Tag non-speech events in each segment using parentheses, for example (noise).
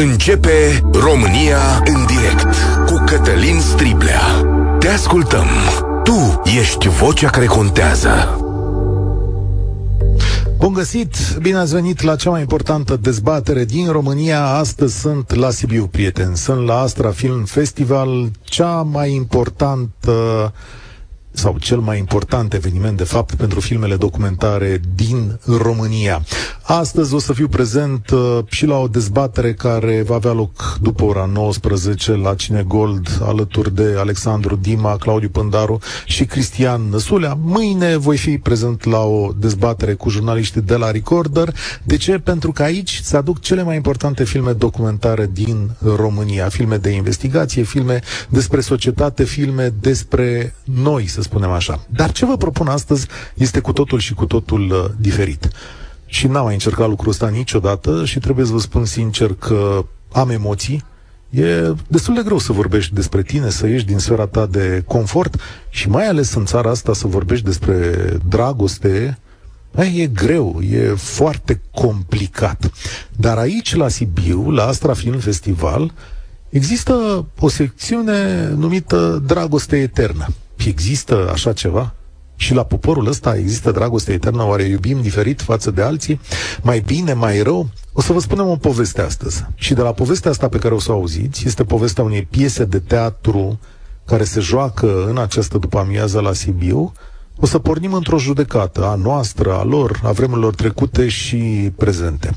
Începe România în direct cu Cătălin Striblea. Te ascultăm. Tu ești vocea care contează. Bun găsit! Bine ați venit la cea mai importantă dezbatere din România. Astăzi sunt la Sibiu, prieteni. Sunt la Astra Film Festival, cea mai importantă uh, sau cel mai important eveniment, de fapt, pentru filmele documentare din România. Astăzi o să fiu prezent uh, și la o dezbatere care va avea loc după ora 19 la Cine Gold, alături de Alexandru Dima, Claudiu Pândaru și Cristian Năsulea. Mâine voi fi prezent la o dezbatere cu jurnaliștii de la Recorder. De ce? Pentru că aici se aduc cele mai importante filme documentare din România. Filme de investigație, filme despre societate, filme despre noi, să spunem așa. Dar ce vă propun astăzi este cu totul și cu totul uh, diferit. Și n-am mai încercat lucrul ăsta niciodată și trebuie să vă spun sincer că am emoții. E destul de greu să vorbești despre tine, să ieși din sfera ta de confort și mai ales în țara asta să vorbești despre dragoste, e greu, e foarte complicat. Dar aici, la Sibiu, la Astra Film Festival, există o secțiune numită Dragoste Eternă. Există așa ceva? Și la poporul ăsta există dragoste eternă? Oare iubim diferit față de alții? Mai bine, mai rău? O să vă spunem o poveste astăzi. Și de la povestea asta pe care o să o auziți, este povestea unei piese de teatru care se joacă în această după-amiază la Sibiu, o să pornim într-o judecată a noastră, a lor, a vremurilor trecute și prezente.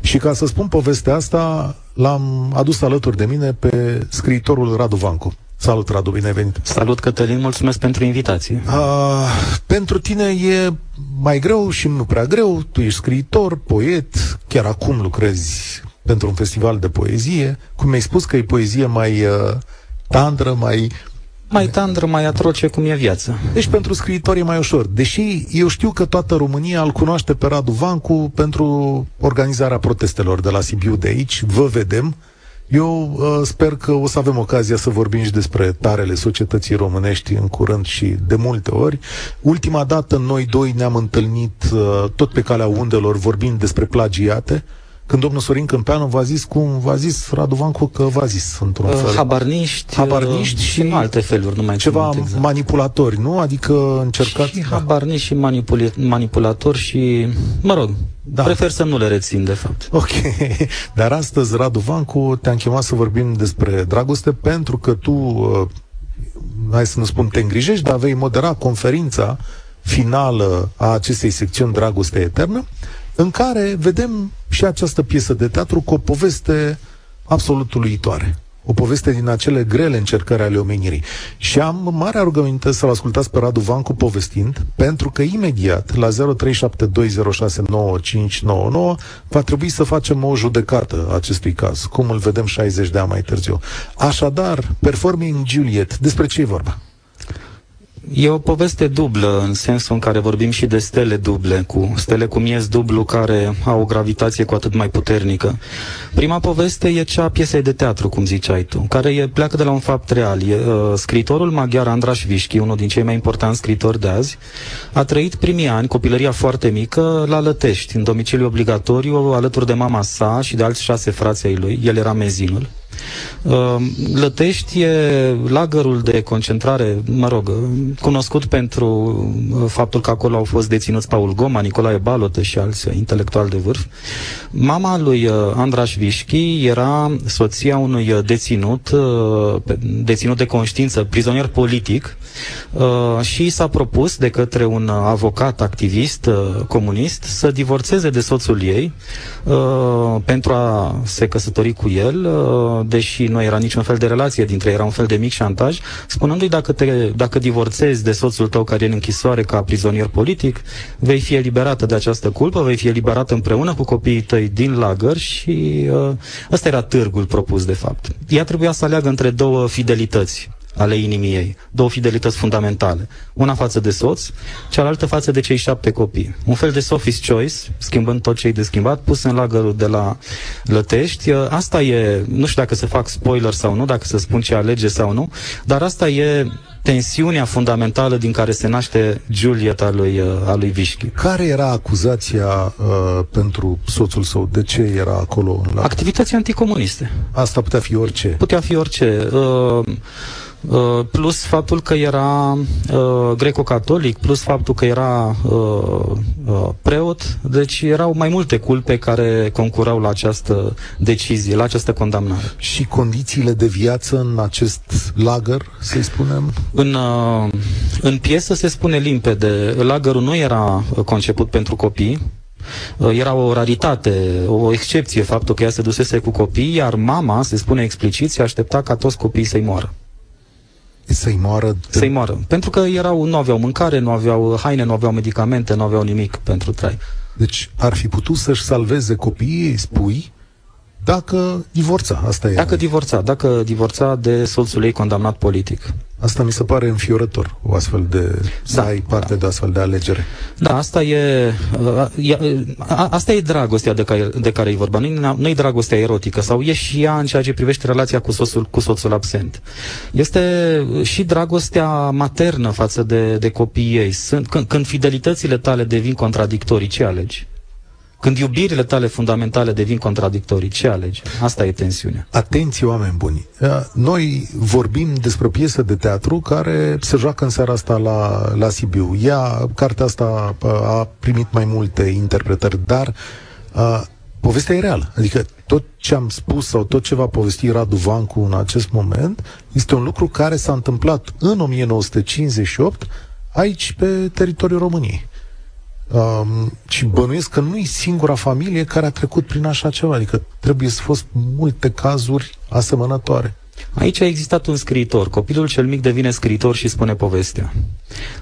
Și ca să spun povestea asta, l-am adus alături de mine pe scriitorul Radu Vancu. Salut, Radu, bine ai venit! Salut, Cătălin, mulțumesc pentru invitație. Uh, pentru tine e mai greu și nu prea greu, tu ești scriitor, poet, chiar acum lucrezi pentru un festival de poezie. Cum mi-ai spus că e poezie mai uh, tandră, mai... Mai tandră, mai atroce cum e viața. Deci pentru scriitori e mai ușor. Deși eu știu că toată România îl cunoaște pe Radu Vancu pentru organizarea protestelor de la Sibiu de aici. Vă vedem. Eu uh, sper că o să avem ocazia să vorbim și despre tarele societății românești în curând și de multe ori. Ultima dată noi doi ne-am întâlnit uh, tot pe calea undelor vorbind despre plagiate. Când domnul Sorin Câmpeanu v-a zis cum v-a zis Radu Vancu că v-a zis într-un uh, fel. Habarniști, habarniști uh, și în alte feluri, nu mai Ceva exact. manipulatori, nu? Adică încercați... Și da. habarniști și manipul- manipulatori și, mă rog, da. Prefer să nu le rețin, de fapt. Ok. (laughs) Dar astăzi, Radu Vancu, te-am chemat să vorbim despre dragoste pentru că tu, uh, hai să nu spun te îngrijești, dar vei modera conferința finală a acestei secțiuni Dragoste Eternă, în care vedem și această piesă de teatru cu o poveste absolut uluitoare o poveste din acele grele încercări ale omenirii. Și am mare rugăminte să-l ascultați pe Radu Vancu povestind, pentru că imediat, la 0372069599, va trebui să facem o judecată acestui caz, cum îl vedem 60 de ani mai târziu. Așadar, Performing Juliet, despre ce e vorba? E o poveste dublă, în sensul în care vorbim și de stele duble, cu stele cu miez dublu care au o gravitație cu atât mai puternică. Prima poveste e cea a piesei de teatru, cum ziceai tu, care e, pleacă de la un fapt real. E, uh, scriitorul maghiar Andras Vișchi, unul din cei mai importanti scritori de azi, a trăit primii ani, copilăria foarte mică, la Lătești, în domiciliu obligatoriu, alături de mama sa și de alți șase frații ai lui. El era mezinul. Uh, Lătești e lagărul de concentrare, mă rog, cunoscut pentru uh, faptul că acolo au fost deținuți Paul Goma, Nicolae Balotă și alți intelectuali de vârf. Mama lui uh, Andraș Vișchi era soția unui deținut, deținut de conștiință, prizonier politic, și s-a propus de către un avocat activist comunist să divorțeze de soțul ei pentru a se căsători cu el deși nu era niciun fel de relație dintre ei, era un fel de mic șantaj, spunându-i dacă, te, dacă divorțezi de soțul tău care e în închisoare ca prizonier politic, vei fi eliberată de această culpă, vei fi eliberată împreună cu copiii tăi din lagăr și uh, ăsta era târgul propus de fapt. Ea trebuia să aleagă între două fidelități ale inimii ei. Două fidelități fundamentale. Una față de soț, cealaltă față de cei șapte copii. Un fel de Sophie's Choice, schimbând tot ce e de schimbat, pus în lagărul de la Lătești. Asta e, nu știu dacă să fac spoiler sau nu, dacă să spun ce alege sau nu, dar asta e tensiunea fundamentală din care se naște Juliet a lui, uh, a lui Vișchi. Care era acuzația uh, pentru soțul său? De ce era acolo? La... Activități anticomuniste. Asta putea fi orice. Putea fi orice. Uh, Uh, plus faptul că era uh, greco-catolic, plus faptul că era uh, uh, preot, deci erau mai multe culpe care concurau la această decizie, la această condamnare. Și condițiile de viață în acest lagăr, să spunem? În, uh, în piesă se spune limpede, lagărul nu era conceput pentru copii, uh, era o raritate, o excepție faptul că ea se dusese cu copii, iar mama, se spune explicit, se aștepta ca toți copiii să-i moară. Să-i moară? Să-i moară. Pentru că erau, nu aveau mâncare, nu aveau haine, nu aveau medicamente, nu aveau nimic pentru trai. Deci ar fi putut să-și salveze copiii, spui, dacă divorța, asta e. Dacă divorța, dacă divorța de soțul ei condamnat politic. Asta mi se pare înfiorător, o astfel de, să da, ai parte da. de astfel de alegere. Da, asta e, e a, asta e dragostea de care, de care e vorba. Nu, nu e dragostea erotică sau e și ea în ceea ce privește relația cu soțul, cu soțul absent. Este și dragostea maternă față de, de copiii ei. Sunt, când, când fidelitățile tale devin contradictorii, ce alegi? Când iubirile tale fundamentale devin contradictorii, ce alegi? Asta e tensiunea. Atenție, oameni buni! Noi vorbim despre o piesă de teatru care se joacă în seara asta la, la Sibiu. Ea, cartea asta a primit mai multe interpretări, dar a, povestea e reală. Adică tot ce am spus sau tot ce va povesti Radu Vancu în acest moment este un lucru care s-a întâmplat în 1958 aici pe teritoriul României. Um, și bănuiesc că nu e singura familie care a trecut prin așa ceva, adică trebuie să fost multe cazuri asemănătoare. Aici a existat un scriitor. Copilul cel mic devine scriitor și spune povestea.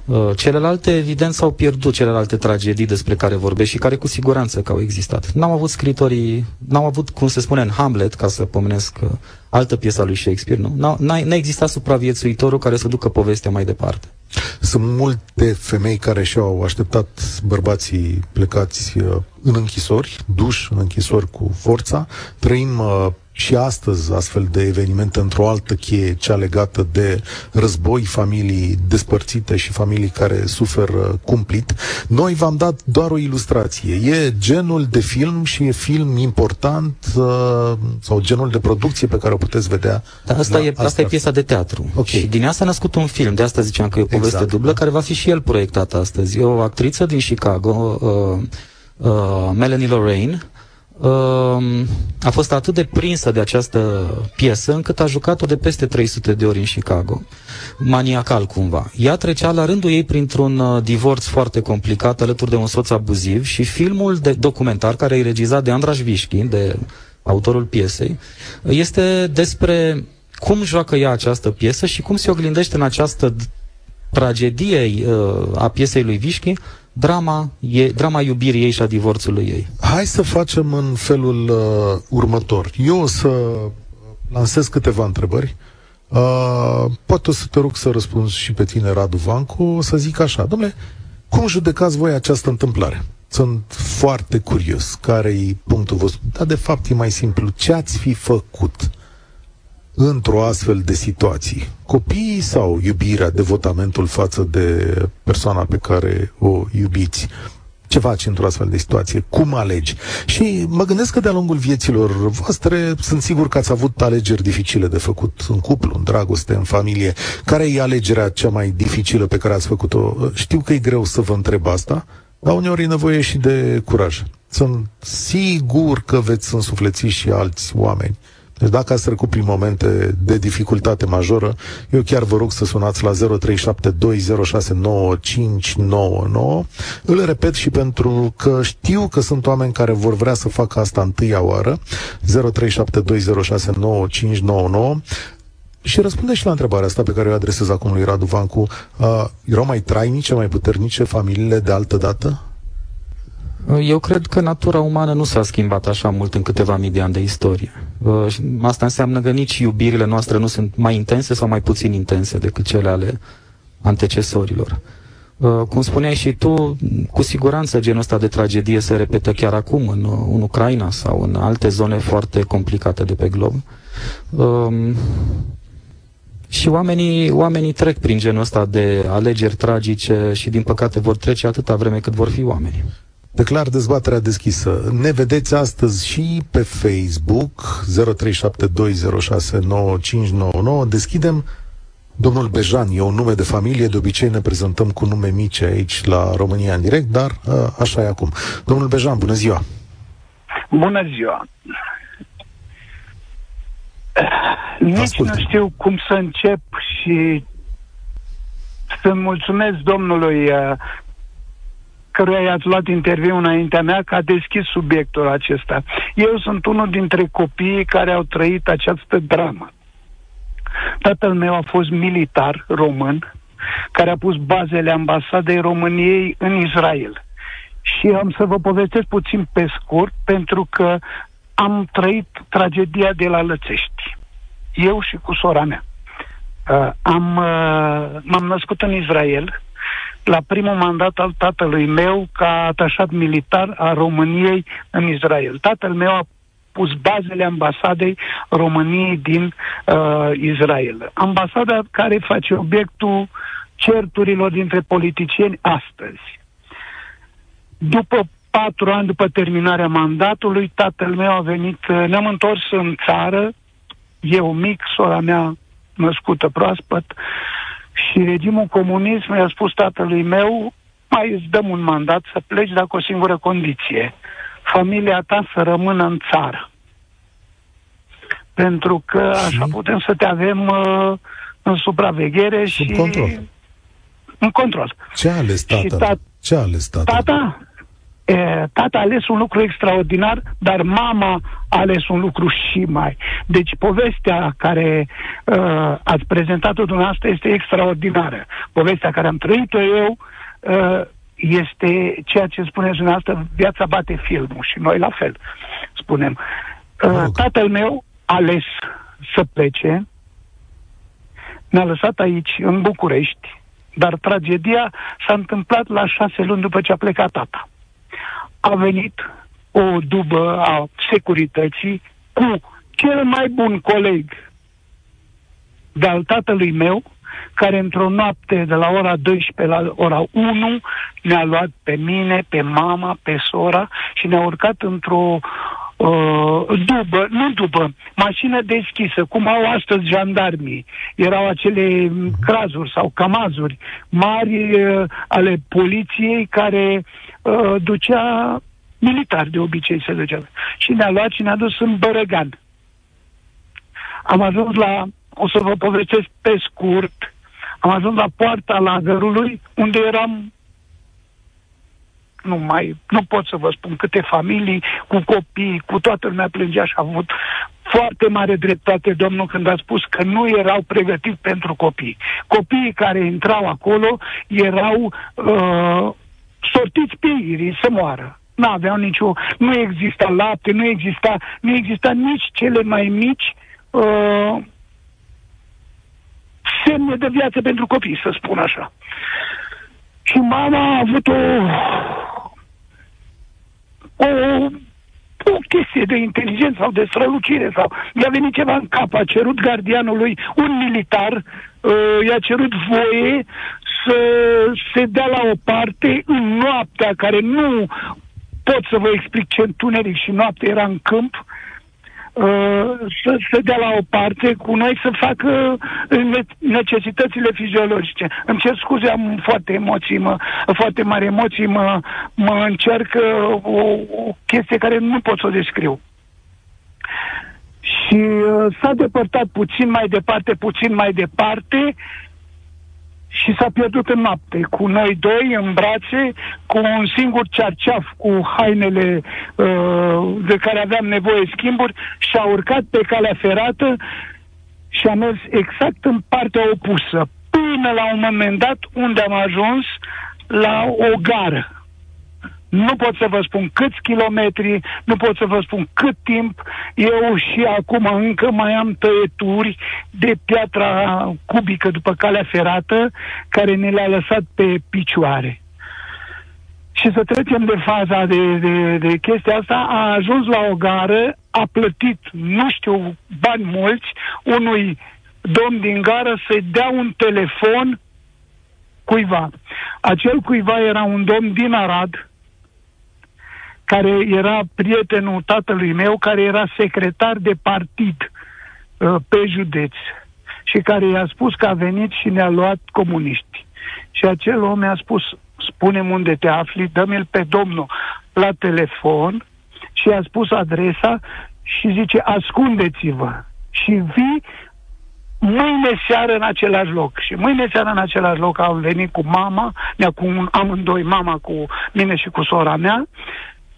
Uh, celelalte, evident, s-au pierdut celelalte tragedii despre care vorbesc și care cu siguranță că au existat. N-au avut scritorii, n-au avut, cum se spune în Hamlet, ca să pomenesc uh, altă piesă a lui Shakespeare, nu? N-a, n-a existat supraviețuitorul care să ducă povestea mai departe. Sunt multe femei care și-au așteptat bărbații plecați uh, în închisori, duși în închisori cu forța. Trăim uh, și astăzi astfel de evenimente într-o altă cheie, cea legată de război, familii despărțite și familii care suferă cumplit. Noi v-am dat doar o ilustrație. E genul de film și e film important uh, sau genul de producție pe care o puteți vedea. Da, asta, e, asta, asta e piesa de teatru. Okay. Și din asta a născut un film. De asta ziceam că e o poveste exact. dublă, care va fi și el proiectat astăzi. E o actriță din Chicago, uh, uh, Melanie Lorraine, uh, a fost atât de prinsă de această piesă încât a jucat-o de peste 300 de ori în Chicago. Maniacal cumva. Ea trecea la rândul ei printr-un uh, divorț foarte complicat alături de un soț abuziv și filmul de documentar care e regizat de Andras Vișchi, de autorul piesei, este despre cum joacă ea această piesă și cum se oglindește în această tragedie uh, a piesei lui Vișchi drama, e, drama iubirii ei și a divorțului ei. Hai să facem în felul uh, următor. Eu o să lansez câteva întrebări. Uh, poate o să te rog să răspunzi și pe tine, Radu Vancu. O să zic așa, domnule, cum judecați voi această întâmplare? Sunt foarte curios care e punctul vostru. Dar, de fapt, e mai simplu. Ce ați fi făcut într-o astfel de situație? Copiii sau iubirea, devotamentul față de persoana pe care o iubiți? Ce faci într-o astfel de situație? Cum alegi? Și mă gândesc că de-a lungul vieților voastre sunt sigur că ați avut alegeri dificile de făcut în cuplu, în dragoste, în familie. Care e alegerea cea mai dificilă pe care ați făcut-o? Știu că e greu să vă întreb asta, dar uneori e nevoie și de curaj. Sunt sigur că veți însufleți și alți oameni deci dacă ați trecut prin momente de dificultate majoră, eu chiar vă rog să sunați la 0372069599. Îl repet și pentru că știu că sunt oameni care vor vrea să facă asta întâia oară. 0372069599. Și răspunde și la întrebarea asta pe care o adresez acum lui Radu Vancu. Uh, erau mai trainice, mai puternice familiile de altă dată? Eu cred că natura umană nu s-a schimbat așa mult în câteva mii de ani de istorie. Uh, asta înseamnă că nici iubirile noastre nu sunt mai intense sau mai puțin intense decât cele ale antecesorilor. Uh, cum spuneai și tu, cu siguranță genul ăsta de tragedie se repetă chiar acum în, în Ucraina sau în alte zone foarte complicate de pe glob. Um, Și oamenii, oamenii trec prin genul ăsta de alegeri tragice și din păcate vor trece atâta vreme cât vor fi oameni. Declar dezbaterea deschisă. Ne vedeți astăzi și pe Facebook 0372069599. Deschidem Domnul Bejan e un nume de familie, de obicei ne prezentăm cu nume mici aici la România în direct, dar așa e acum. Domnul Bejan, bună ziua! Bună ziua! Nici Ascult. nu știu cum să încep și să mulțumesc domnului căruia i-ați luat interviu înaintea mea, că a deschis subiectul acesta. Eu sunt unul dintre copiii care au trăit această dramă. Tatăl meu a fost militar român, care a pus bazele ambasadei României în Israel. Și am să vă povestesc puțin pe scurt, pentru că am trăit tragedia de la Lățești. Eu și cu sora mea. Uh, am, uh, m-am născut în Israel, la primul mandat al tatălui meu ca atașat militar a României în Israel. Tatăl meu a pus bazele ambasadei României din uh, Israel. Ambasada care face obiectul certurilor dintre politicieni astăzi. După patru ani după terminarea mandatului, tatăl meu a venit, uh, ne-am întors în țară, eu mic, sora mea născută proaspăt, și regimul comunism mi-a spus tatălui meu, mai îți dăm un mandat să pleci, dar cu o singură condiție. Familia ta să rămână în țară. Pentru că așa putem să te avem uh, în supraveghere Sub și... control. În control. Ce a ales tata? Și ta... Ce a ales tata? Tata? E, tata a ales un lucru extraordinar, dar mama a ales un lucru și mai. Deci povestea care uh, ați prezentat-o dumneavoastră este extraordinară. Povestea care am trăit-o eu uh, este ceea ce spuneți dumneavoastră, viața bate filmul și noi la fel spunem. Uh, tatăl meu a ales să plece, ne-a lăsat aici, în București, dar tragedia s-a întâmplat la șase luni după ce a plecat tata a venit o dubă a securității cu cel mai bun coleg de-al tatălui meu, care într-o noapte de la ora 12 la ora 1 ne-a luat pe mine, pe mama, pe sora și ne-a urcat într-o uh, dubă, nu dubă, mașină deschisă, cum au astăzi jandarmii. Erau acele crazuri sau camazuri mari uh, ale poliției care uh, ducea militar de obicei se ducea. Și ne-a luat și ne-a dus în Bărăgan. Am ajuns la, o să vă povestesc pe scurt, am ajuns la poarta lagărului, unde eram nu mai, nu pot să vă spun câte familii, cu copii, cu toată lumea plângea și a avut foarte mare dreptate domnul când a spus că nu erau pregătiți pentru copii. Copiii care intrau acolo erau uh, sortiți pe irii să moară. Nu aveau nicio, nu exista lapte, nu exista, nu exista nici cele mai mici uh, semne de viață pentru copii, să spun așa. Și mama a avut o, o, o chestie de inteligență sau de strălucire sau i-a venit ceva în cap, a cerut gardianului un militar, uh, i-a cerut voie să se dea la o parte în noaptea care nu pot să vă explic ce întuneric și noapte era în câmp, uh, să se dea la o parte cu noi să facă necesitățile fiziologice. Îmi cer scuze, am foarte emoții, mă, foarte mari emoții, mă, mă încerc o, o chestie care nu pot să o descriu. Și uh, s-a depărtat puțin mai departe, puțin mai departe și s-a pierdut în noapte, cu noi doi în brațe, cu un singur cearceaf cu hainele uh, de care aveam nevoie schimburi și a urcat pe calea ferată și a mers exact în partea opusă, până la un moment dat unde am ajuns la o gară nu pot să vă spun câți kilometri, nu pot să vă spun cât timp. Eu și acum încă mai am tăieturi de piatra cubică după calea ferată care ne le-a lăsat pe picioare. Și să trecem de faza de, de, de chestia asta, a ajuns la o gară, a plătit, nu știu, bani mulți, unui domn din gară să-i dea un telefon cuiva. Acel cuiva era un domn din Arad, care era prietenul tatălui meu, care era secretar de partid uh, pe județ și care i-a spus că a venit și ne-a luat comuniști. Și acel om mi-a spus, spune unde te afli, dă-mi-l pe domnul la telefon și a spus adresa și zice, ascundeți-vă și vii mâine seară în același loc. Și mâine seară în același loc am venit cu mama, ne cu amândoi, mama cu mine și cu sora mea,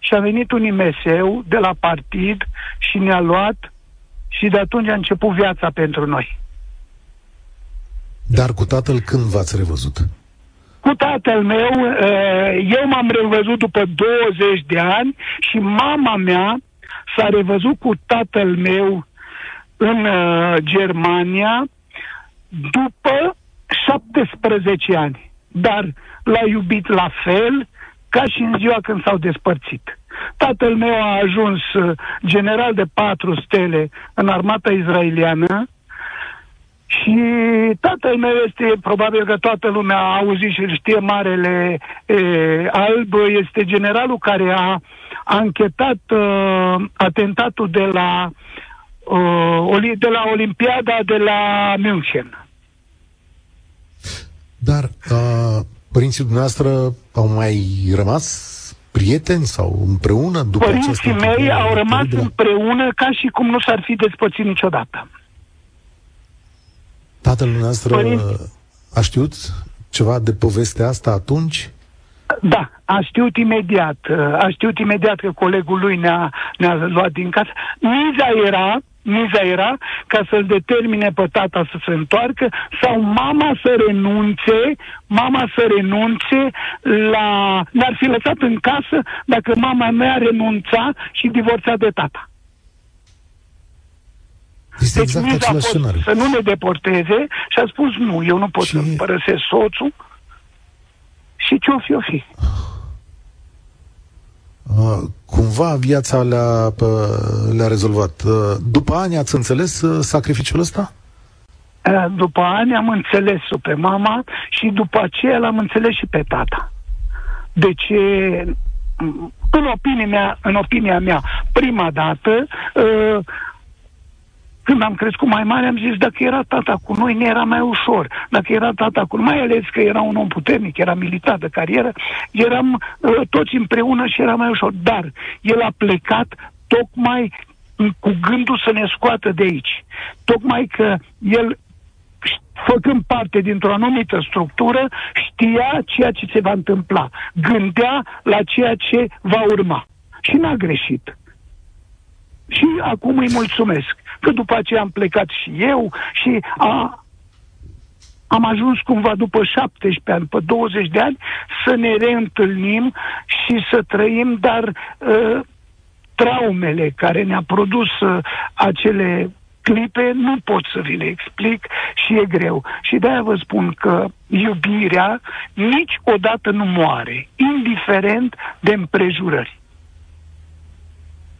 și a venit un imeseu de la partid și ne-a luat și de atunci a început viața pentru noi. Dar cu tatăl când v-ați revăzut? Cu tatăl meu, eh, eu m-am revăzut după 20 de ani și mama mea s-a revăzut cu tatăl meu în uh, Germania după 17 ani. Dar l-a iubit la fel ca și în ziua când s-au despărțit. Tatăl meu a ajuns uh, general de patru stele în armata izraeliană și tatăl meu este, probabil că toată lumea a auzit și îl știe, Marele e, Alb, este generalul care a anchetat uh, atentatul de la uh, de la Olimpiada de la München. Dar uh, părinții dumneavoastră au mai rămas prieteni sau împreună după Părinții mei au rămas de... împreună ca și cum nu s-ar fi despățit niciodată. Tatăl dumneavoastră Părinți... a știut ceva de povestea asta atunci? Da, a știut imediat. A știut imediat că colegul lui ne-a, ne-a luat din casă. Miza era miza era ca să-l determine pe tata să se întoarcă sau mama să renunțe, mama să renunțe la... Ne-ar fi lăsat în casă dacă mama mea renunța și divorța de tata. Este deci exact miza a fost scenariu. să nu ne deporteze și a spus nu, eu nu pot și... să părăsesc soțul și ce-o fi, o fi. Uh, cumva viața le-a, le-a rezolvat. Uh, după ani ați înțeles uh, sacrificiul ăsta? După ani am înțeles-o pe mama și după aceea l-am înțeles și pe tata. Deci, în opinia mea, în opinia mea prima dată, când am crescut mai mare, am zis, dacă era tata cu noi, ne era mai ușor. Dacă era tata cu noi, mai ales că era un om puternic, era militar de carieră, eram uh, toți împreună și era mai ușor. Dar el a plecat tocmai cu gândul să ne scoată de aici. Tocmai că el făcând parte dintr-o anumită structură, știa ceea ce se va întâmpla. Gândea la ceea ce va urma. Și n-a greșit. Și acum îi mulțumesc că după aceea am plecat și eu și a, am ajuns cumva după 17 ani, pe 20 de ani, să ne reîntâlnim și să trăim, dar uh, traumele care ne-a produs uh, acele clipe nu pot să vi le explic și e greu. Și de-aia vă spun că iubirea niciodată nu moare, indiferent de împrejurări.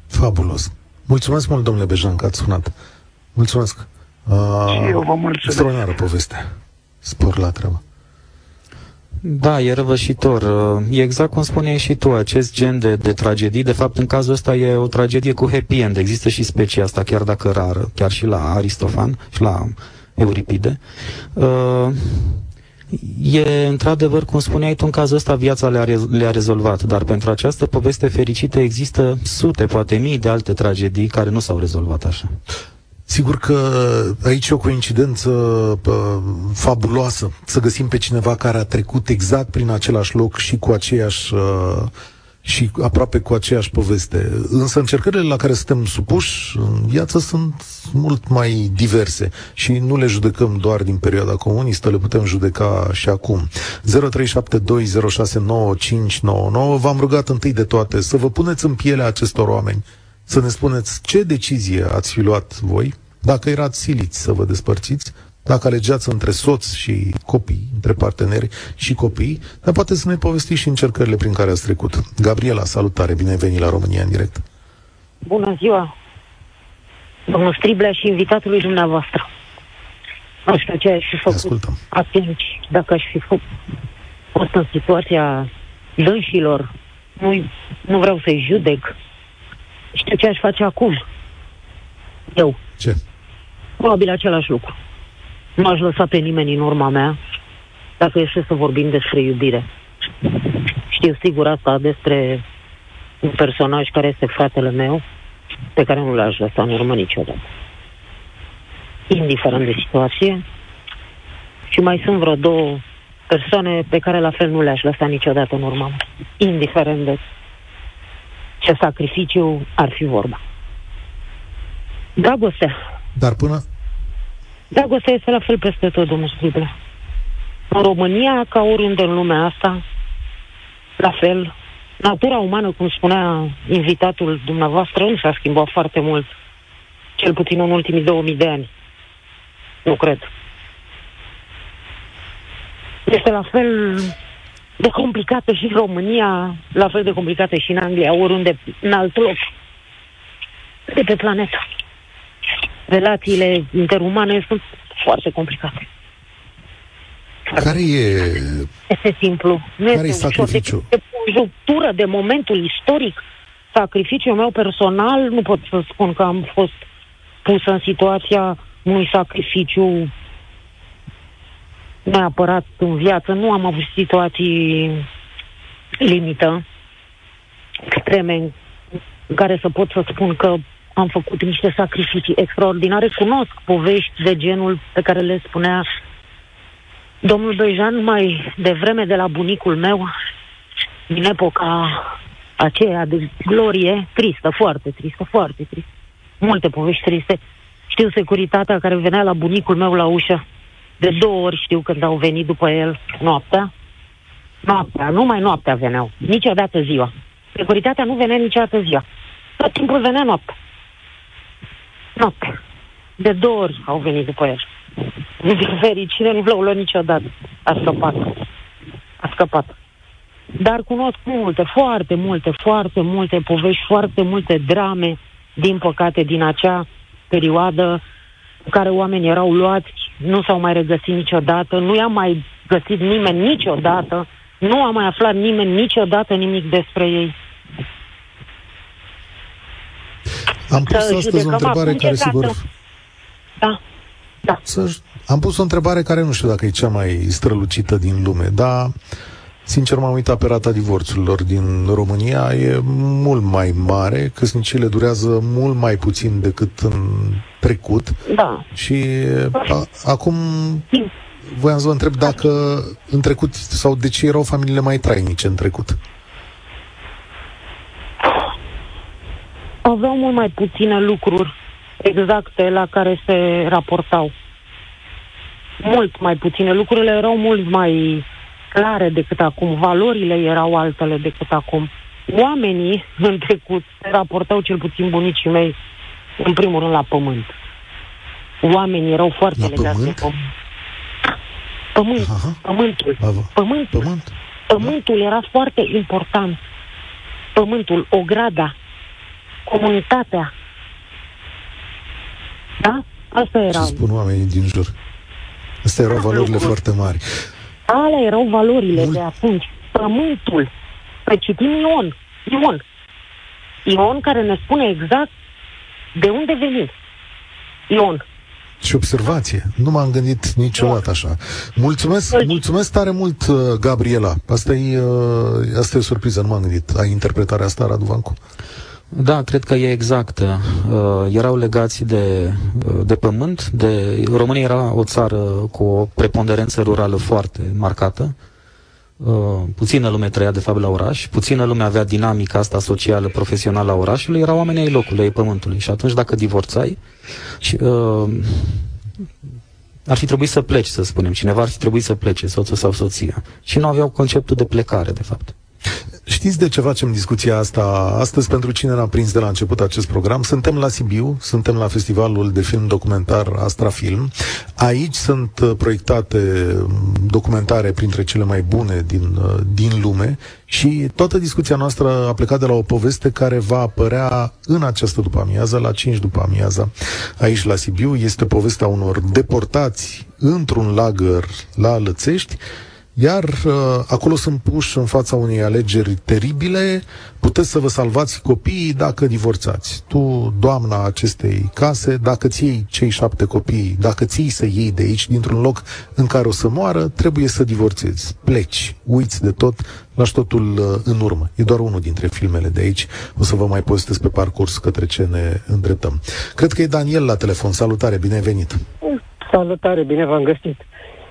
Fabulos. Mulțumesc mult, domnule Bejan, că ați sunat. Mulțumesc. Uh, și eu vă mulțumesc. Extraordinară poveste. Spor la treabă. Da, e răvășitor. E exact cum spuneai și tu, acest gen de, de tragedii, de fapt în cazul ăsta e o tragedie cu happy end. Există și specia asta, chiar dacă rară, chiar și la Aristofan și la Euripide. Uh, E într-adevăr, cum spuneai tu, în cazul ăsta viața le-a, re- le-a rezolvat, dar pentru această poveste fericită există sute, poate mii de alte tragedii care nu s-au rezolvat așa. Sigur că aici e o coincidență pă, fabuloasă să găsim pe cineva care a trecut exact prin același loc și cu aceeași uh, și aproape cu aceeași poveste. Însă încercările la care suntem supuși în viață sunt mult mai diverse și nu le judecăm doar din perioada comunistă, le putem judeca și acum. 0372069599 V-am rugat întâi de toate să vă puneți în pielea acestor oameni, să ne spuneți ce decizie ați fi luat voi, dacă erați siliți să vă despărțiți, dacă alegeați între soț și copii, între parteneri și copii, dar poate să ne povestiți și încercările prin care ați trecut. Gabriela, salutare, bine ai venit la România în direct. Bună ziua, domnul Striblea și invitatului dumneavoastră. Nu știu ce aș fi făcut ascultăm. atunci, dacă aș fi fost în situația dânșilor. Nu, nu vreau să-i judec. Știu ce aș face acum. Eu. Ce? Probabil același lucru. Nu aș lăsa pe nimeni în urma mea dacă este să vorbim despre iubire. Știu sigur asta despre un personaj care este fratele meu, pe care nu l-aș lăsa în urmă niciodată. Indiferent de situație. Și mai sunt vreo două persoane pe care la fel nu le-aș lăsa niciodată în urmă, indiferent de ce sacrificiu ar fi vorba. Dragostea. Dar până... Dragostea este la fel peste tot, domnul Scrible. În România, ca oriunde în lumea asta, la fel, natura umană, cum spunea invitatul dumneavoastră, nu s-a schimbat foarte mult, cel puțin în ultimii 2000 de ani. Nu cred. Este la fel de complicată și în România, la fel de complicată și în Anglia, oriunde, în alt loc de pe planetă. Relațiile interumane sunt foarte complicate. Care e... Este simplu. Nu Care este e ușor. sacrificiul? De, de conjunctură, de momentul istoric, sacrificiul meu personal, nu pot să spun că am fost pus în situația unui sacrificiu neapărat în viață. Nu am avut situații limită, extreme, în care să pot să spun că am făcut niște sacrificii extraordinare. Cunosc povești de genul pe care le spunea domnul Bejan mai devreme de la bunicul meu, din epoca aceea de glorie, tristă, foarte tristă, foarte tristă. Multe povești triste. Știu securitatea care venea la bunicul meu la ușă. De două ori știu când au venit după el noaptea. Noaptea, numai noaptea veneau. Niciodată ziua. Securitatea nu venea niciodată ziua. Tot timpul venea noaptea. Noaptea. De două ori au venit după el. Din fericire nu l-au luat niciodată. A scăpat. A scăpat. Dar cunosc multe, foarte multe, foarte multe povești, foarte multe drame, din păcate, din acea perioadă în care oamenii erau luați, nu s-au mai regăsit niciodată, nu i-a mai găsit nimeni niciodată, nu a mai aflat nimeni niciodată nimic despre ei. Am pus Să astăzi o judecăm întrebare acum care ce sigur... dată. Da, da. Să... Am pus o întrebare care nu știu dacă e cea mai strălucită din lume, dar sincer m-am uitat pe rata divorțurilor din România, e mult mai mare, căsnicile durează mult mai puțin decât în trecut Da. și a, acum voiam să vă întreb dacă în trecut sau de ce erau familiile mai trainice în trecut. Aveau mult mai puține lucruri exacte la care se raportau. Mult mai puține. Lucrurile erau mult mai clare decât acum. Valorile erau altele decât acum. Oamenii (laughs) în trecut se raportau cel puțin bunicii mei în primul rând la pământ. Oamenii erau foarte La legați pământ? de pământ. Pământ, Aha. pământul. Bravo. Pământul. Pământ? Pământul era foarte important. Pământul, ograda, comunitatea. Da? Asta Ce era. spun oamenii din jur? Astea erau valorile lucruri. foarte mari. Alea erau valorile Mult. de atunci. Pământul. Păi citim Ion. Ion. Ion care ne spune exact de unde venim. Ion. Și observație. Nu m-am gândit niciodată așa. Mulțumesc, Deci- mulțumesc tare mult, uh, Gabriela. Asta e, uh, asta e o surpriză, nu m-am gândit. Ai interpretarea asta, Radu Vancu? Da, cred că e exact. Uh, erau legați de, uh, de pământ. De... România era o țară cu o preponderență rurală foarte marcată. Uh, puțină lume trăia de fapt la oraș, puțină lume avea dinamica asta socială, profesională a orașului, erau oamenii ai locului, ai pământului. Și atunci dacă divorțai, și, uh, ar fi trebuit să pleci, să spunem. Cineva ar fi trebuit să plece, soțul sau soția. Și nu aveau conceptul de plecare, de fapt. Știți de ce facem discuția asta astăzi? Pentru cine n-a prins de la început acest program, suntem la Sibiu, suntem la festivalul de film documentar Astrafilm. Aici sunt uh, proiectate mm, documentare printre cele mai bune din, uh, din lume și toată discuția noastră a plecat de la o poveste care va apărea în această după amiază, la 5 după amiază, aici la Sibiu. Este povestea unor deportați într-un lagăr la Lățești iar uh, acolo sunt puși în fața unei alegeri teribile, puteți să vă salvați copiii dacă divorțați. Tu, doamna acestei case, dacă ți iei cei șapte copii, dacă ții să iei de aici, dintr-un loc în care o să moară, trebuie să divorțezi. Pleci, uiți de tot, lași totul uh, în urmă. E doar unul dintre filmele de aici. O să vă mai postez pe parcurs către ce ne îndreptăm. Cred că e Daniel la telefon. Salutare, bine ai venit! Salutare, bine v-am găsit!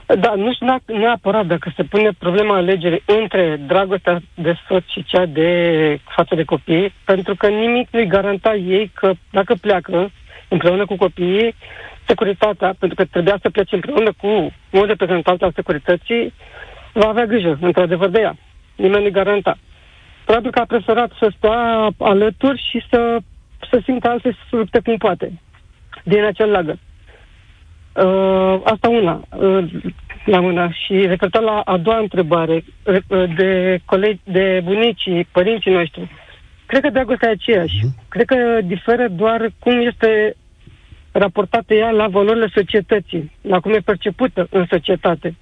Da, nu știu neapărat dacă se pune problema alegerii între dragostea de soț și cea de față de copii, pentru că nimic nu-i garanta ei că dacă pleacă împreună cu copiii, securitatea, pentru că trebuia să plece împreună cu un reprezentant al securității, va avea grijă, într-adevăr, de ea. Nimeni nu-i garanta. Probabil că a preferat să stea alături și să, să simtă alte să se lupte cum poate din acel lagăr. Uh, asta una, uh, la mână. Și referitor la a doua întrebare, uh, de colegi, de bunicii, părinții noștri, cred că dragostea e aceeași. Mm-hmm. Cred că diferă doar cum este raportată ea la valorile societății, la cum e percepută în societate.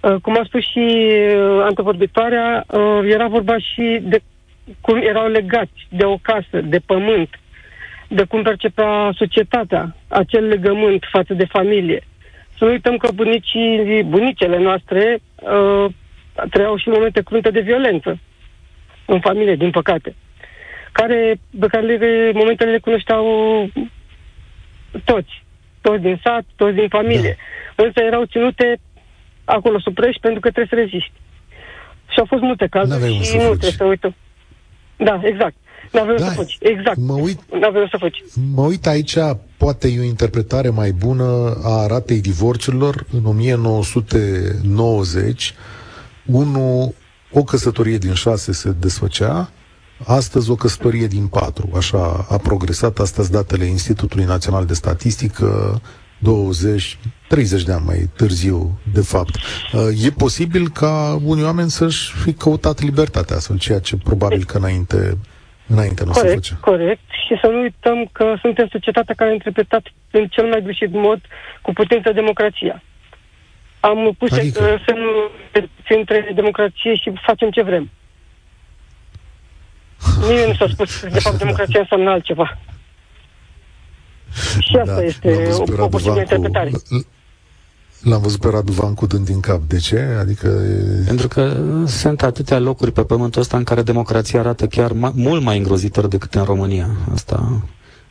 Uh, cum a spus și uh, antevorbitoarea, uh, era vorba și de cum erau legați de o casă, de pământ, de cum percepea societatea acel legământ față de familie. Să nu uităm că bunicii, bunicele noastre uh, trăiau și momente crunte de violență în familie, din păcate, care, pe care le, momentele le cunoșteau toți, toți din sat, toți din familie. Da. Însă erau ținute acolo supreși pentru că trebuie să reziști. Și au fost multe cazuri și nu trebuie să uităm. Da, exact. N-avem da, să faci. Exact. Mă uit, N-avem să faci. Mă uit aici, poate e o interpretare mai bună a ratei divorțurilor. În 1990, unu, o căsătorie din șase se desfăcea, Astăzi o căsătorie din patru, așa a progresat, astăzi datele Institutului Național de Statistică, 20, 30 de ani mai târziu, de fapt. E posibil ca unii oameni să-și fi căutat libertatea astfel, ceea ce probabil că înainte Înainte nu corect, se Corect. Și să nu uităm că suntem societatea care a interpretat în cel mai greșit mod cu putință democrația. Am pus adică? semnul între democrație și facem ce vrem. Nimeni nu s-a spus, de (laughs) fapt, democrația înseamnă altceva. Și asta da, este o, o posibilă interpretare. L-am văzut pe Radu Vancu dând din cap. De ce? Adică... Pentru că sunt atâtea locuri pe pământul ăsta în care democrația arată chiar ma- mult mai îngrozitor decât în România. Asta,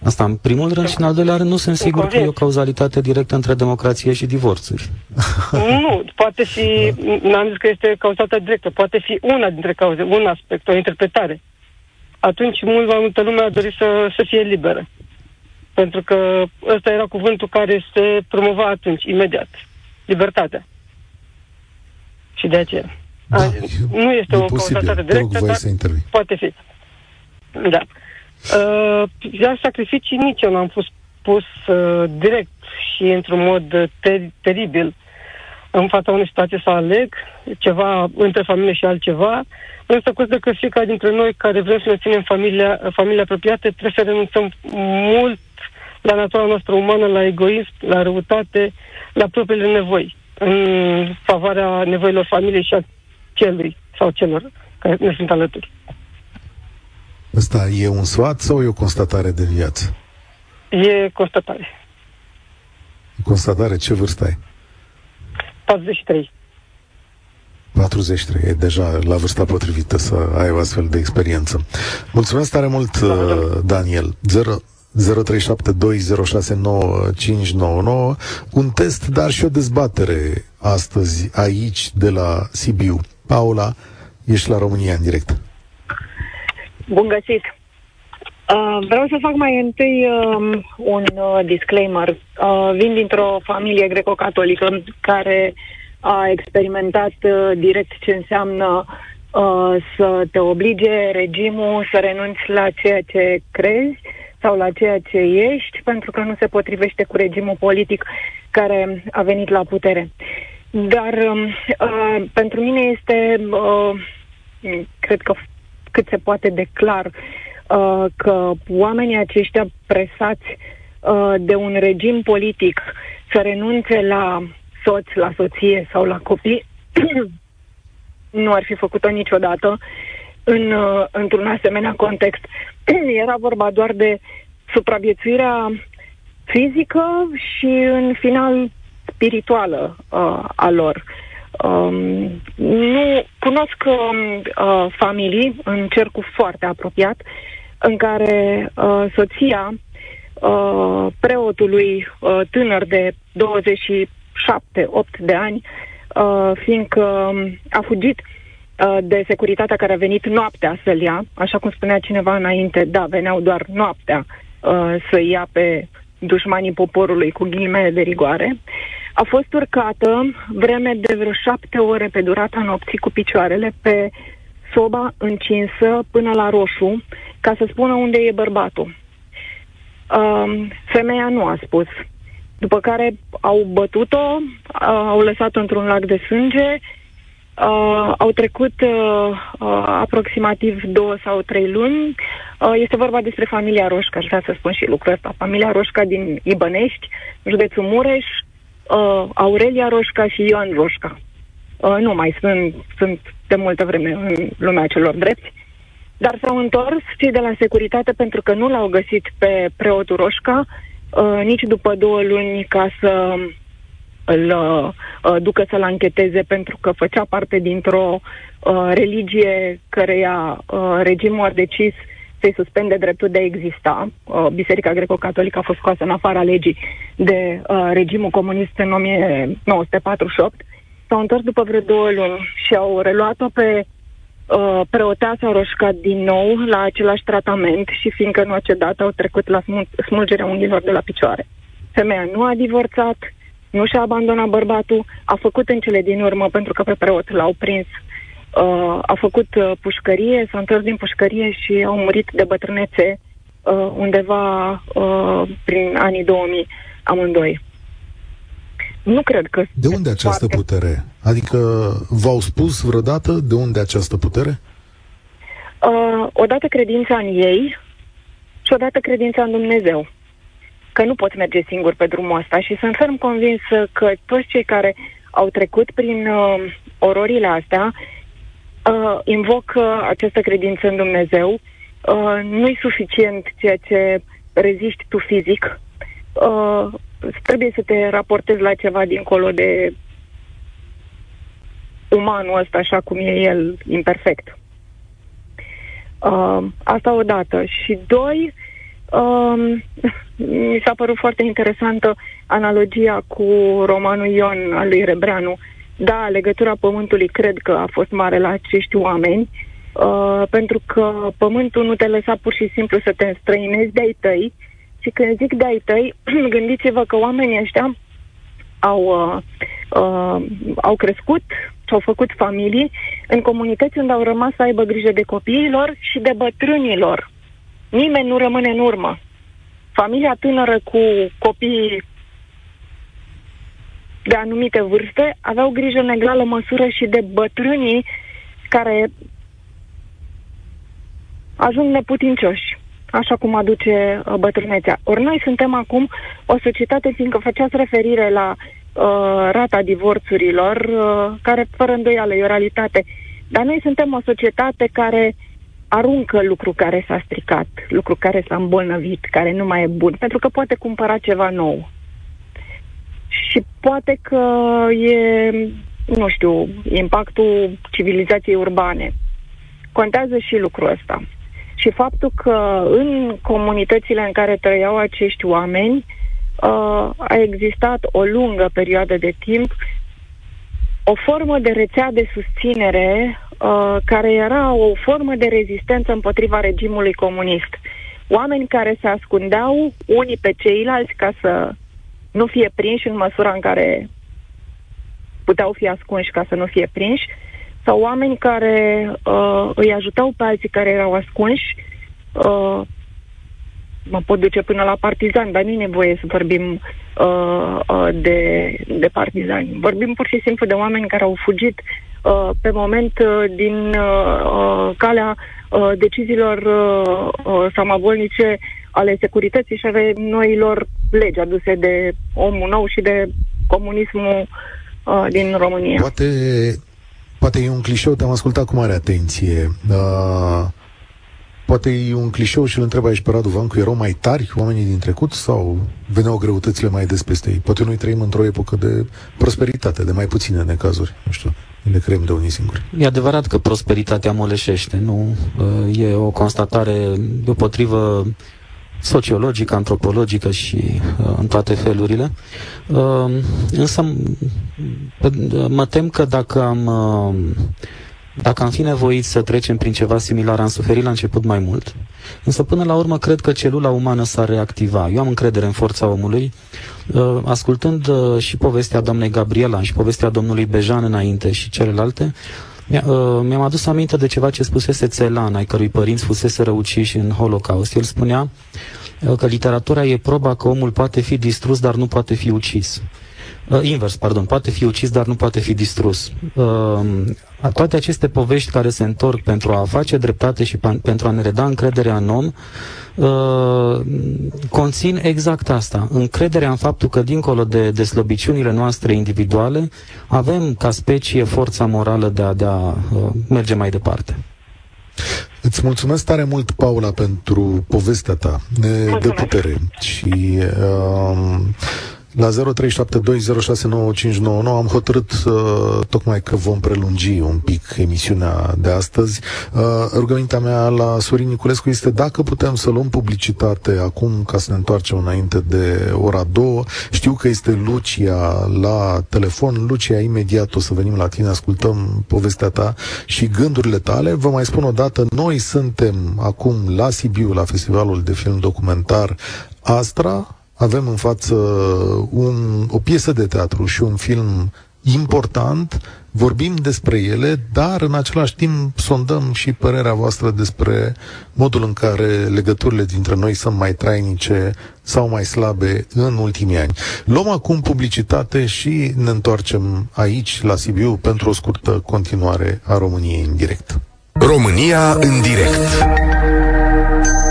asta în primul rând și în al doilea rând nu sunt sigur că e o cauzalitate directă între democrație și divorțuri. (laughs) Nu, poate fi, n-am zis că este cauzată directă, poate fi una dintre cauze, un aspect, o interpretare. Atunci mult mai multă lume a dorit să, să fie liberă. Pentru că ăsta era cuvântul care se promova atunci, imediat libertatea. Și de aceea. Da, a, nu este o cauzatate directă, dar să poate fi. Da. Uh, iar sacrificii nici eu n-am fost pus uh, direct și într-un mod ter- teribil în fața unei situații să aleg ceva între familie și altceva, însă consider că fiecare dintre noi care vrem să ne ținem familia, familia apropiată trebuie să renunțăm mult la natura noastră umană, la egoism, la răutate, la propriile nevoi, în favoarea nevoilor familiei și a celui sau celor care ne sunt alături. Asta e un sfat sau e o constatare de viață? E constatare. Constatare, ce vârstă ai? 43. 43, e deja la vârsta potrivită să ai o astfel de experiență. Mulțumesc tare mult, da, da. Daniel. 0, 0372069599, un test, dar și o dezbatere astăzi aici de la Sibiu. Paula, ești la România în direct. Bun găsit! Uh, vreau să fac mai întâi uh, un uh, disclaimer. Uh, vin dintr-o familie greco-catolică care a experimentat uh, direct ce înseamnă uh, să te oblige regimul să renunți la ceea ce crezi sau la ceea ce ești, pentru că nu se potrivește cu regimul politic care a venit la putere. Dar um, uh, pentru mine este, uh, cred că cât se poate de clar, uh, că oamenii aceștia presați uh, de un regim politic să renunțe la soț, la soție sau la copii, (coughs) nu ar fi făcut-o niciodată în, uh, într-un asemenea context. (clears throat) Era vorba doar de supraviețuirea fizică și, în final, spirituală uh, a lor. Um, nu cunosc um, uh, familii în cercul foarte apropiat în care uh, soția uh, preotului uh, tânăr de 27-8 de ani, uh, fiindcă um, a fugit uh, de securitatea care a venit noaptea să-l ia, așa cum spunea cineva înainte, da, veneau doar noaptea uh, să ia pe dușmanii poporului cu ghilimele de rigoare. A fost urcată vreme de vreo șapte ore pe durata nopții cu picioarele pe soba încinsă până la roșu ca să spună unde e bărbatul. Uh, femeia nu a spus. După care au bătut-o, uh, au lăsat-o într-un lac de sânge, Uh, au trecut uh, uh, aproximativ două sau trei luni. Uh, este vorba despre familia Roșca, aș vrea să spun și lucrul ăsta. Familia Roșca din Ibănești, județul Mureș, uh, Aurelia Roșca și Ioan Roșca. Uh, nu mai sunt, sunt de multă vreme în lumea celor drepți. Dar s-au întors cei de la securitate pentru că nu l-au găsit pe preotul Roșca uh, nici după două luni ca să îl uh, ducă să-l ancheteze pentru că făcea parte dintr-o uh, religie căreia uh, regimul a decis să-i suspende dreptul de a exista. Uh, Biserica Greco-Catolică a fost scoasă în afara legii de uh, regimul comunist în 1948. S-au întors după vreo două luni și au reluat-o pe uh, preoteasa roșcat din nou la același tratament și fiindcă nu a cedat, au trecut la smulgerea unghiilor de la picioare. Femeia nu a divorțat, nu și-a abandonat bărbatul, a făcut în cele din urmă, pentru că pe preot l-au prins, uh, a făcut uh, pușcărie, s-a întors din pușcărie și au murit de bătrânețe uh, undeva uh, prin anii 2000 amândoi. Nu cred că... De unde această foarte... putere? Adică v-au spus vreodată de unde această putere? Uh, odată credința în ei și odată credința în Dumnezeu că nu poți merge singur pe drumul ăsta și sunt ferm convins că toți cei care au trecut prin uh, ororile astea uh, invocă această credință în Dumnezeu. Uh, nu-i suficient ceea ce reziști tu fizic. Uh, trebuie să te raportezi la ceva dincolo de umanul ăsta, așa cum e el, imperfect. Uh, asta odată. Și doi, Um, (laughs) mi s-a părut foarte interesantă analogia cu romanul Ion al lui Rebreanu. Da, legătura pământului cred că a fost mare la acești oameni, uh, pentru că pământul nu te lăsa pur și simplu să te înstrăinezi de-ai tăi, și când zic de-ai tăi, (clears throat) gândiți-vă că oamenii ăștia au, uh, uh, au crescut și au făcut familii în comunități unde au rămas să aibă grijă de copiilor și de bătrânilor Nimeni nu rămâne în urmă. Familia tânără cu copii de anumite vârste aveau grijă în egală măsură și de bătrânii care ajung neputincioși, așa cum aduce uh, bătrânețea. Ori noi suntem acum o societate, fiindcă făceați referire la uh, rata divorțurilor, uh, care fără îndoială e o realitate, dar noi suntem o societate care aruncă lucru care s-a stricat, lucru care s-a îmbolnăvit, care nu mai e bun, pentru că poate cumpăra ceva nou. Și poate că e, nu știu, impactul civilizației urbane. Contează și lucrul ăsta. Și faptul că în comunitățile în care trăiau acești oameni uh, a existat o lungă perioadă de timp o formă de rețea de susținere uh, care era o formă de rezistență împotriva regimului comunist. Oameni care se ascundeau unii pe ceilalți ca să nu fie prinși în măsura în care puteau fi ascunși ca să nu fie prinși, sau oameni care uh, îi ajutau pe alții care erau ascunși. Uh, mă pot duce până la partizani, dar nu e nevoie să vorbim uh, uh, de, de partizani. Vorbim pur și simplu de oameni care au fugit uh, pe moment uh, din uh, uh, calea uh, deciziilor uh, uh, samavolnice ale securității și ale noilor legi aduse de omul nou și de comunismul uh, din România. Poate, poate e un clișeu, te-am ascultat cu mare atenție. Uh, poate e un clișeu și îl întreb aici pe Radu Vancu, erau mai tari oamenii din trecut sau veneau greutățile mai des peste ei? Poate noi trăim într-o epocă de prosperitate, de mai puține necazuri, nu știu le creăm de unii singuri. E adevărat că prosperitatea moleșește, nu? Uh, e o constatare deopotrivă sociologică, antropologică și uh, în toate felurile. Uh, însă mă tem că dacă am uh, dacă am fi nevoit să trecem prin ceva similar, am suferit la început mai mult. Însă până la urmă cred că celula umană s-ar reactiva. Eu am încredere în forța omului. Uh, ascultând uh, și povestea doamnei Gabriela și povestea domnului Bejan înainte și celelalte, mi-a, uh, mi-am adus aminte de ceva ce spusese Țelan, ai cărui părinți fusese răuciși în Holocaust. El spunea uh, că literatura e proba că omul poate fi distrus, dar nu poate fi ucis. Uh, invers, pardon, poate fi ucis, dar nu poate fi distrus. Uh, toate aceste povești care se întorc pentru a face dreptate și pentru a ne reda încrederea în om, uh, conțin exact asta, încrederea în faptul că dincolo de, de slăbiciunile noastre individuale, avem ca specie forța morală de a, de a uh, merge mai departe. Îți mulțumesc tare mult, Paula, pentru povestea ta de, de putere și uh, la 0372069599 am hotărât uh, tocmai că vom prelungi un pic emisiunea de astăzi. Uh, rugămintea mea la Sorin Niculescu este dacă putem să luăm publicitate acum ca să ne întoarcem înainte de ora 2. Știu că este Lucia la telefon. Lucia, imediat o să venim la tine, ascultăm povestea ta și gândurile tale. Vă mai spun o dată, noi suntem acum la Sibiu, la Festivalul de Film Documentar Astra, avem în față un, o piesă de teatru și un film important, vorbim despre ele, dar în același timp sondăm și părerea voastră despre modul în care legăturile dintre noi sunt mai trainice sau mai slabe în ultimii ani. Luăm acum publicitate și ne întoarcem aici, la Sibiu, pentru o scurtă continuare a României în direct. România în direct.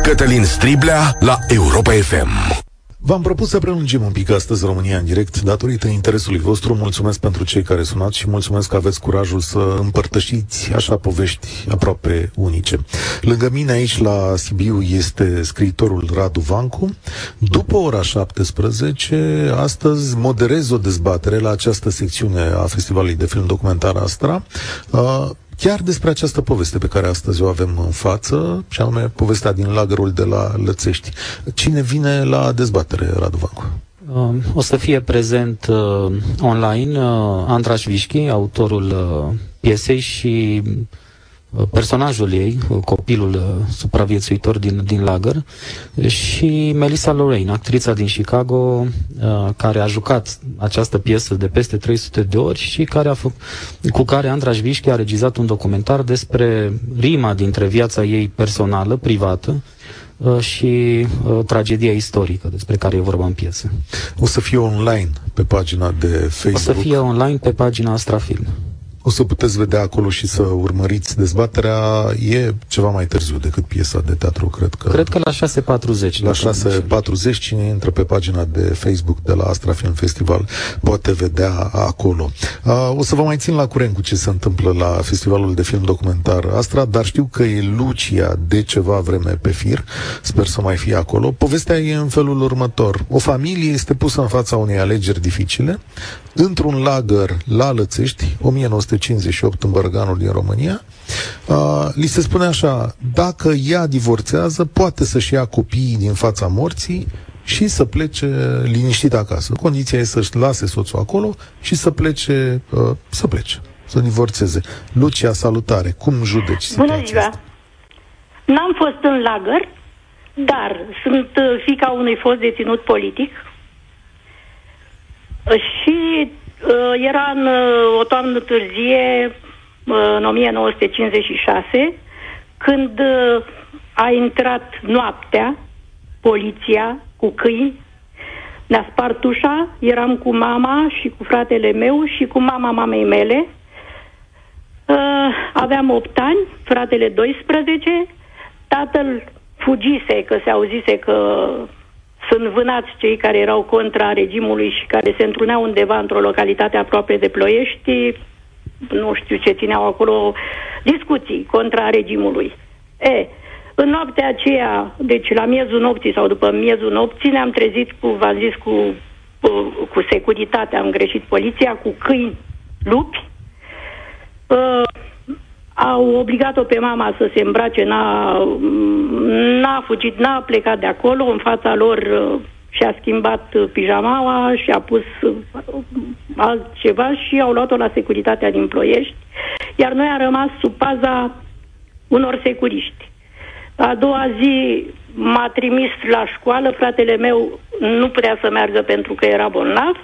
Cătălin Striblea la Europa FM. V-am propus să prelungim un pic astăzi România în direct datorită interesului vostru. Mulțumesc pentru cei care sunați și mulțumesc că aveți curajul să împărtășiți așa povești aproape unice. Lângă mine aici la Sibiu este scriitorul Radu Vancu. După ora 17, astăzi moderez o dezbatere la această secțiune a Festivalului de Film Documentar Astra chiar despre această poveste pe care astăzi o avem în față, și anume povestea din lagărul de la Lățești. Cine vine la dezbatere, Radu Vancu? Um, o să fie prezent uh, online uh, Andraș Vișchi, autorul uh, piesei și personajul ei, copilul uh, supraviețuitor din, din lagăr, și Melissa Lorraine, actrița din Chicago, uh, care a jucat această piesă de peste 300 de ori și care a făcut, cu care Andraș Vișchi a regizat un documentar despre rima dintre viața ei personală, privată, uh, și uh, tragedia istorică despre care e vorba în piesă. O să fie online pe pagina de Facebook? O să fie online pe pagina Astrafilm. O să puteți vedea acolo și să urmăriți dezbaterea. E ceva mai târziu decât piesa de teatru, cred că. Cred că la 6.40. La 6.40, cine intră pe pagina de Facebook de la Astra Film Festival poate vedea acolo. Uh, o să vă mai țin la curent cu ce se întâmplă la Festivalul de Film Documentar Astra, dar știu că e Lucia de ceva vreme pe fir. Sper să mai fie acolo. Povestea e în felul următor. O familie este pusă în fața unei alegeri dificile într-un lagăr la Lățești, 1958 în Bărganul din România, uh, li se spune așa, dacă ea divorțează, poate să-și ia copiii din fața morții și să plece liniștit acasă. Condiția e să-și lase soțul acolo și să plece, uh, să plece, să divorțeze. Lucia, salutare! Cum judeci situația Bună ziua! Asta? N-am fost în lagăr, dar sunt uh, fica unui fost deținut politic, și uh, era în uh, o toamnă târzie, în 1956, când uh, a intrat noaptea poliția cu câini, ne-a spart ușa, eram cu mama și cu fratele meu și cu mama mamei mele. Uh, aveam 8 ani, fratele 12, tatăl fugise, că se auzise că sunt vânați cei care erau contra regimului și care se întruneau undeva într-o localitate aproape de Ploiești, nu știu ce țineau acolo, discuții contra regimului. E, în noaptea aceea, deci la miezul nopții sau după miezul nopții, ne-am trezit cu, v-am zis, cu, cu securitatea, am greșit poliția, cu câini lupi. Uh, au obligat-o pe mama să se îmbrace, n-a, n-a fugit, n-a plecat de acolo, în fața lor uh, și-a schimbat pijamaua și a pus uh, altceva și au luat-o la securitatea din Ploiești, iar noi am rămas sub paza unor securiști. A doua zi m-a trimis la școală, fratele meu nu putea să meargă pentru că era bolnav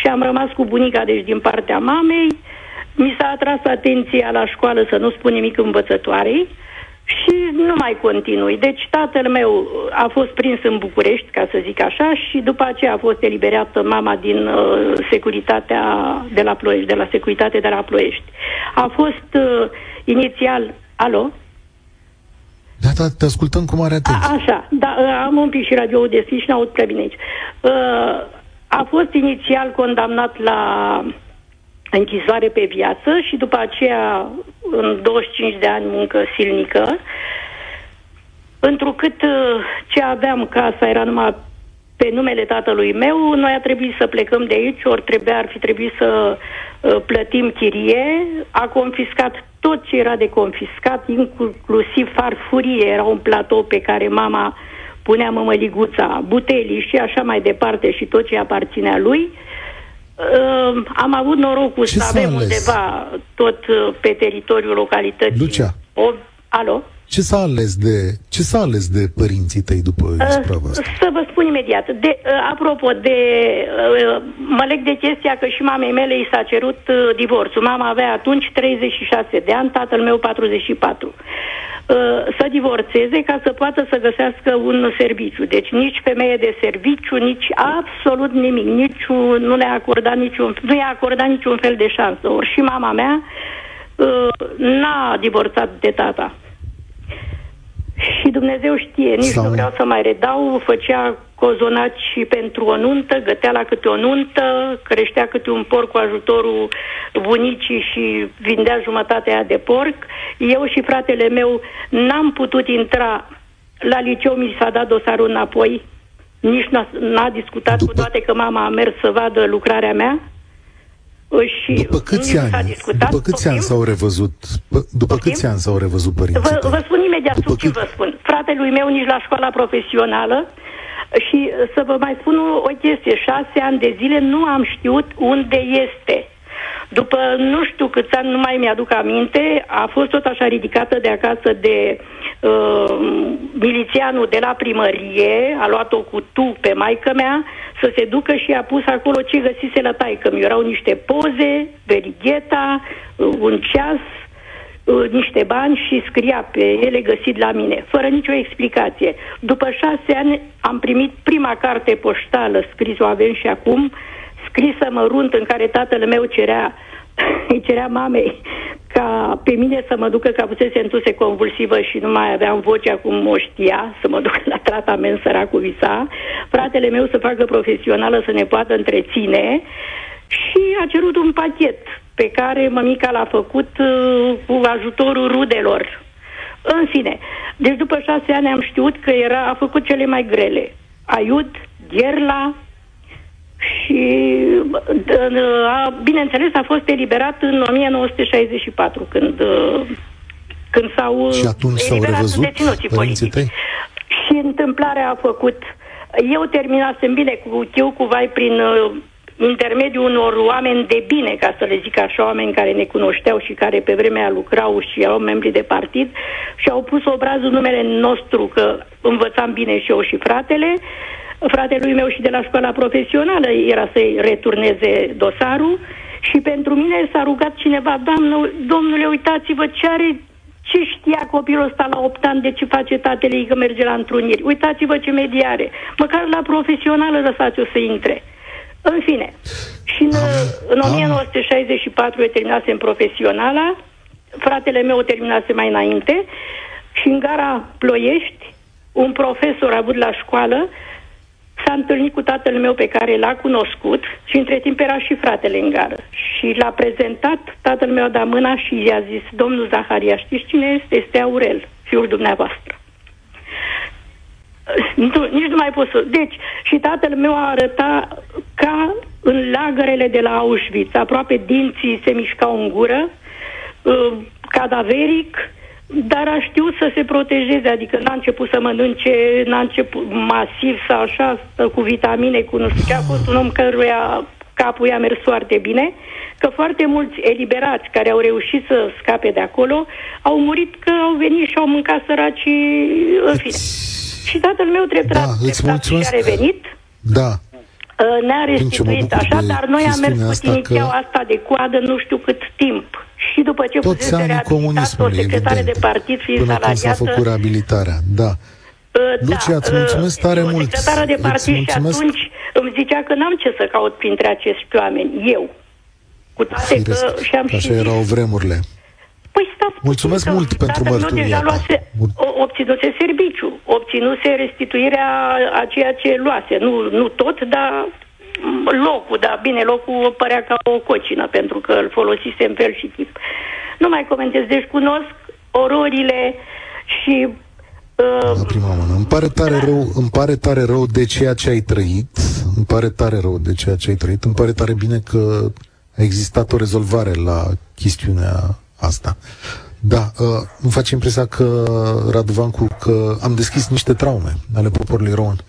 și am rămas cu bunica, deci din partea mamei. Mi s-a atras atenția la școală să nu spun nimic învățătoarei și nu mai continui. Deci tatăl meu a fost prins în București, ca să zic așa, și după aceea a fost eliberată mama din uh, securitatea de la Ploiești, de la securitate de la Ploiești. A fost uh, inițial... Alo? Da, da, te ascultăm cu mare atenție. A, așa, da, uh, am un pic și radio deschis și n-aud prea bine aici. Uh, a fost inițial condamnat la închisoare pe viață și după aceea în 25 de ani muncă silnică. Întrucât uh, ce aveam casa era numai pe numele tatălui meu, noi a trebuit să plecăm de aici, ori trebuia, ar fi trebuit să uh, plătim chirie, a confiscat tot ce era de confiscat, inclusiv farfurie, era un platou pe care mama punea mămăliguța, butelii și așa mai departe și tot ce aparținea lui. Uh, am avut norocul Ce să s-a avem ales? undeva tot uh, pe teritoriul localității. Lucia. O, alo? Ce s-a ales de, ce s-a ales de părinții tăi după isprava asta? Să vă spun imediat. De, uh, apropo de... Uh, mă leg de chestia că și mamei mele i s-a cerut uh, divorțul. Mama avea atunci 36 de ani, tatăl meu 44. Uh, să divorțeze ca să poată să găsească un serviciu. Deci nici femeie de serviciu, nici absolut nimic. Nici, nu le-a acordat niciun, nu i-a acordat niciun fel de șansă. Ori și mama mea uh, n-a divorțat de tata. Și Dumnezeu știe, nici Sau- nu vreau să mai redau, făcea cozonaci pentru o nuntă, gătea la câte o nuntă, creștea câte un porc cu ajutorul bunicii și vindea jumătatea aia de porc. Eu și fratele meu n-am putut intra la liceu, mi s-a dat dosarul înapoi, nici n-a, n-a discutat, După- cu toate că mama a mers să vadă lucrarea mea. Și După câți nici nu s-a ani, discutat, după câți ani poftim? s-au revăzut, p- după Poftim? câți ani s-au revăzut părinții Vă, tăi? vă spun imediat După sub ce cât- vă spun. Fratelui meu nici la școala profesională și uh, să vă mai spun o chestie. Șase ani de zile nu am știut unde este. După nu știu câți ani, nu mai mi-aduc aminte, a fost tot așa ridicată de acasă de uh, milițianul de la primărie, a luat-o cu tu pe maică mea, să se ducă și a pus acolo ce găsise la taică. Mi erau niște poze, verigheta, uh, un ceas, uh, niște bani și scria pe ele găsit la mine, fără nicio explicație. După șase ani am primit prima carte poștală, scris-o avem și acum, scrisă mărunt în care tatăl meu cerea (coughs) îi cerea mamei ca pe mine să mă ducă, că avusese întuse convulsivă și nu mai aveam voce acum o știa, să mă duc la tratament săracul visa, fratele meu să facă profesională să ne poată întreține și a cerut un pachet pe care mămica l-a făcut uh, cu ajutorul rudelor. În fine, deci după șase ani am știut că era, a făcut cele mai grele. Aiud, Gherla și, d- a, bineînțeles, a fost eliberat în 1964, când, uh, când s-au Și atunci s-au eliberat revăzut deținuții părinții politici. tăi? Și întâmplarea a făcut... Eu terminasem bine cu chiu cu vai prin uh, intermediul unor oameni de bine, ca să le zic așa, oameni care ne cunoșteau și care pe vremea aia lucrau și erau membri de partid și au pus obrazul numele nostru, că învățam bine și eu și fratele. Fratelui meu și de la școala profesională era să-i returneze dosarul Și pentru mine s-a rugat cineva, doamnă, domnule, uitați-vă ce are ce știa copilul ăsta la 8 ani de ce face tatăl ei că merge la întruniri? Uitați-vă ce mediare. Măcar la profesională lăsați-o să intre. În fine. Și în, în 1964 eu terminasem profesionala, fratele meu terminase mai înainte și în gara Ploiești, un profesor avut la școală s-a întâlnit cu tatăl meu pe care l-a cunoscut și între timp era și fratele în gară. Și l-a prezentat, tatăl meu a dat mâna și i-a zis, domnul Zaharia, știți cine este? Este Aurel, fiul dumneavoastră. Nu, nici nu mai pot să... Deci, și tatăl meu a arătat ca în lagărele de la Auschwitz, aproape dinții se mișcau în gură, uh, cadaveric, dar a știut să se protejeze, adică n-a început să mănânce, n-a început masiv sau așa, cu vitamine, cu nu știu ce, a fost un om căruia capul i-a mers foarte bine, că foarte mulți eliberați care au reușit să scape de acolo au murit că au venit și au mâncat săracii, în fine. Și tatăl meu treptat, da, treptat și a revenit. Da. Uh, ne-a restituit așa, dar noi am mers cu tinicheaua că... asta de coadă nu știu cât timp. Și după ce Toți fusese reabilitat o secretare evident, de partid fiind până salariată... când s-a făcut reabilitarea, da. Uh, Lucia, da, îți mulțumesc tare uh, mult. Secretară de partid și atunci îmi zicea că n-am ce să caut printre acești oameni, eu. Cu toate Firesc. că și-am Așa și zis, erau vremurile. Păi stați Mulțumesc puțin, că mult pentru tatăl meu mărturia deja ta. luase, Mul- o- obținuse serviciu, obținuse restituirea a ceea ce luase. Nu, nu tot, dar m, locul, dar bine, locul părea ca o cocină, pentru că îl folosise în fel și tip. Nu mai comentez, deci cunosc ororile și uh, La prima mână. Îmi pare tare rău, îmi pare tare rău de ceea ce ai trăit. Îmi pare tare rău de ceea ce ai trăit. Îmi pare tare bine că a existat o rezolvare la chestiunea asta. Da, uh, îmi face impresia că, Radu Vancu, că am deschis niște traume ale poporului român.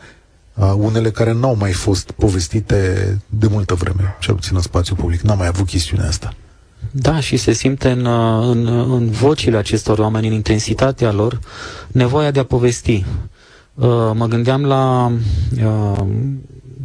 Uh, unele care n-au mai fost povestite de multă vreme, cel puțin în spațiu public. N-am mai avut chestiunea asta. Da, și se simte în, uh, în, în vocile acestor oameni, în intensitatea lor, nevoia de a povesti. Uh, Mă gândeam la uh,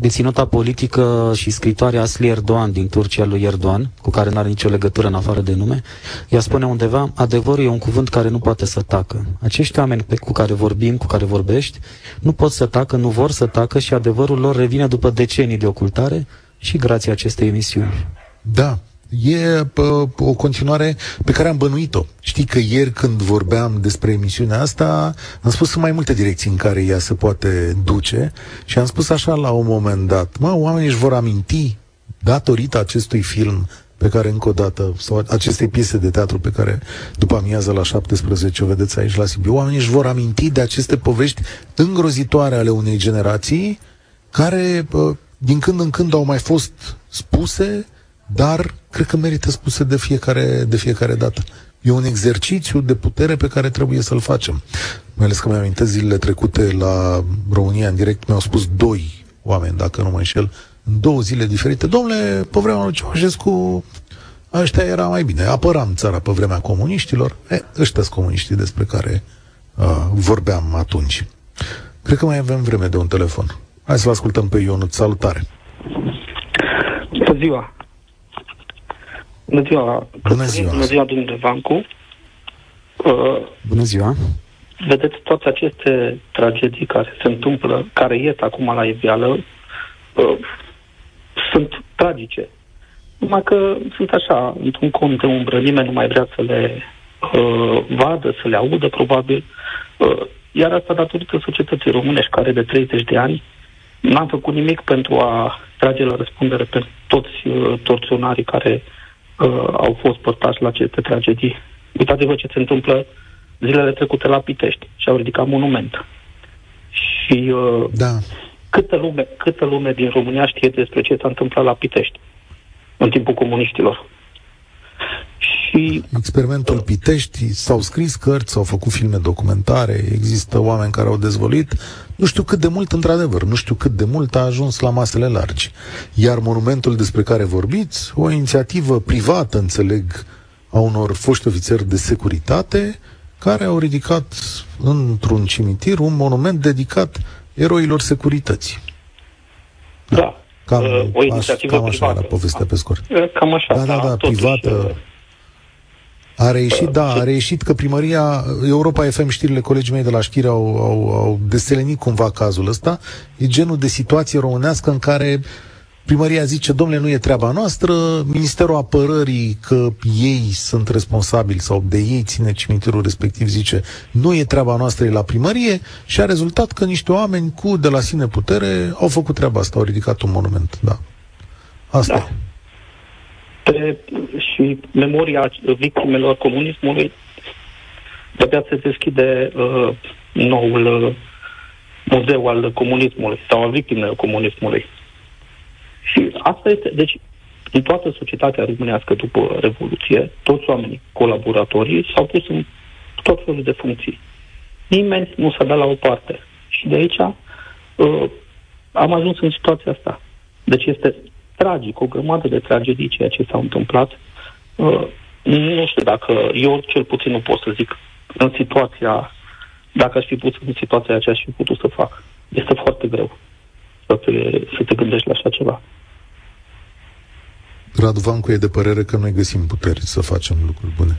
deținuta politică și scritoare Asli Erdogan din Turcia lui Erdogan, cu care nu are nicio legătură în afară de nume, ea spune undeva, adevărul e un cuvânt care nu poate să tacă. Acești oameni pe cu care vorbim, cu care vorbești, nu pot să tacă, nu vor să tacă și adevărul lor revine după decenii de ocultare și grație acestei emisiuni. Da, e pă, o continuare pe care am bănuit-o. Știi că ieri când vorbeam despre emisiunea asta, am spus sunt mai multe direcții în care ea se poate duce și am spus așa la un moment dat, mă, oamenii își vor aminti datorită acestui film pe care încă o dată, sau acestei piese de teatru pe care după amiază la 17 o vedeți aici la Sibiu, oamenii își vor aminti de aceste povești îngrozitoare ale unei generații care pă, din când în când au mai fost spuse, dar cred că merită spuse de fiecare, de fiecare dată. E un exercițiu de putere pe care trebuie să-l facem. Mai ales că mi-am amintesc zilele trecute la România în direct, mi-au spus doi oameni, dacă nu mă înșel, în două zile diferite. Domnule, pe vremea lui Ceaușescu, ăștia era mai bine. Apăram țara pe vremea comuniștilor. E, ăștia sunt comuniștii despre care uh, vorbeam atunci. Cred că mai avem vreme de un telefon. Hai să-l ascultăm pe Ionut. Salutare! Bună ziua! Bună ziua! Bună ziua! Bună ziua, domnule Vancu! Uh, Bună ziua! vedeți toate aceste tragedii care se întâmplă, care ies acum la iveală, uh, sunt tragice. Numai că sunt așa, într-un cont de umbră, nimeni nu mai vrea să le uh, vadă, să le audă, probabil. Uh, iar asta datorită societății românești, care de 30 de ani n-am făcut nimic pentru a trage la răspundere pe toți uh, torționarii care uh, au fost părtași la aceste tragedii. Uitați-vă ce se întâmplă zilele trecute la Pitești și au ridicat monument. Și uh, Da. câtă, lume, câtă lume din România știe despre ce s-a întâmplat la Pitești în timpul comuniștilor. Și Experimentul Pitești, s-au scris cărți, s-au făcut filme documentare, există oameni care au dezvăluit. Nu știu cât de mult, într-adevăr, nu știu cât de mult a ajuns la masele largi. Iar monumentul despre care vorbiți, o inițiativă privată, înțeleg, a unor foști ofițeri de securitate, care au ridicat într-un cimitir un monument dedicat eroilor securității. da, Cam, uh, o inițiativă cam așa privată. era povestea pe scurt. Uh, Cam așa. Da, da, da, totuși, privată. Uh, A reieșit, da, a reieșit că primăria, Europa FM, știrile colegii mei de la știri au, au, au deselenit cumva cazul ăsta. E genul de situație românească în care primăria zice, domnule, nu e treaba noastră, Ministerul Apărării, că ei sunt responsabili sau de ei ține cimitirul respectiv, zice, nu e treaba noastră, e la primărie și a rezultat că niște oameni cu de la sine putere au făcut treaba asta, au ridicat un monument, da. Asta Da. E. pe, și memoria victimelor comunismului de se deschide uh, noul uh, muzeu al comunismului sau al victimelor comunismului. Și asta este, deci, în toată societatea românească după Revoluție, toți oamenii colaboratorii s-au pus în tot felul de funcții. Nimeni nu s-a dat la o parte. Și de aici uh, am ajuns în situația asta. Deci este tragic, o grămadă de tragedii ceea ce s-a întâmplat. Uh, nu știu dacă, eu cel puțin nu pot să zic în situația, dacă aș fi pus în situația aceea, aș fi putut să fac. Este foarte greu să te, să te gândești la așa ceva. Radu Vancu e de părere că noi găsim puteri să facem lucruri bune.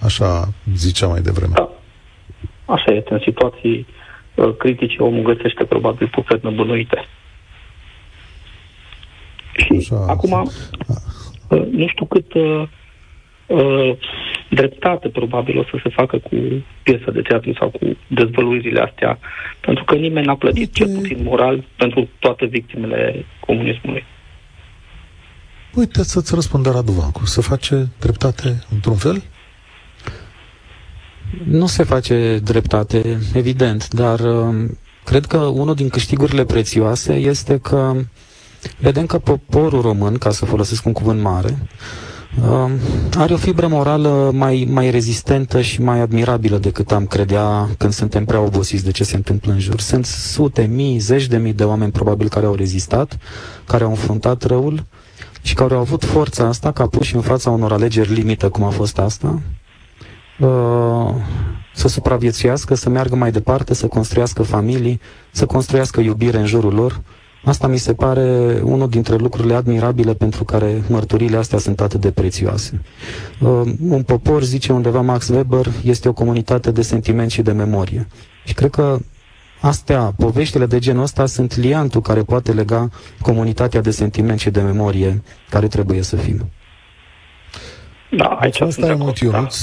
Așa zicea mai devreme. Da. Așa este, în situații uh, critice omul găsește probabil puteri nebănuite. Și Așa. acum, uh, nu știu cât uh, uh, dreptate probabil o să se facă cu piesa de teatru sau cu dezvăluirile astea, pentru că nimeni n-a plătit, cel Uite. puțin moral, pentru toate victimele comunismului. Uite să-ți răspundă Radu Vancu. Să face dreptate într-un fel? Nu se face dreptate, evident, dar uh, cred că unul din câștigurile prețioase este că vedem că poporul român, ca să folosesc un cuvânt mare, uh, are o fibră morală mai, mai rezistentă și mai admirabilă decât am credea când suntem prea obosiți de ce se întâmplă în jur. Sunt sute, mii, zeci de mii de oameni probabil care au rezistat, care au înfruntat răul și care au avut forța asta ca puși în fața unor alegeri limită, cum a fost asta, uh, să supraviețuiască, să meargă mai departe, să construiască familii, să construiască iubire în jurul lor. Asta mi se pare unul dintre lucrurile admirabile pentru care mărturile astea sunt atât de prețioase. Uh, un popor, zice undeva Max Weber, este o comunitate de sentiment și de memorie. Și cred că astea, poveștile de genul ăsta sunt liantul care poate lega comunitatea de sentiment și de memorie care trebuie să fim. Da, aici Mulțumesc sunt tare de mult, acord, da. Ionuț.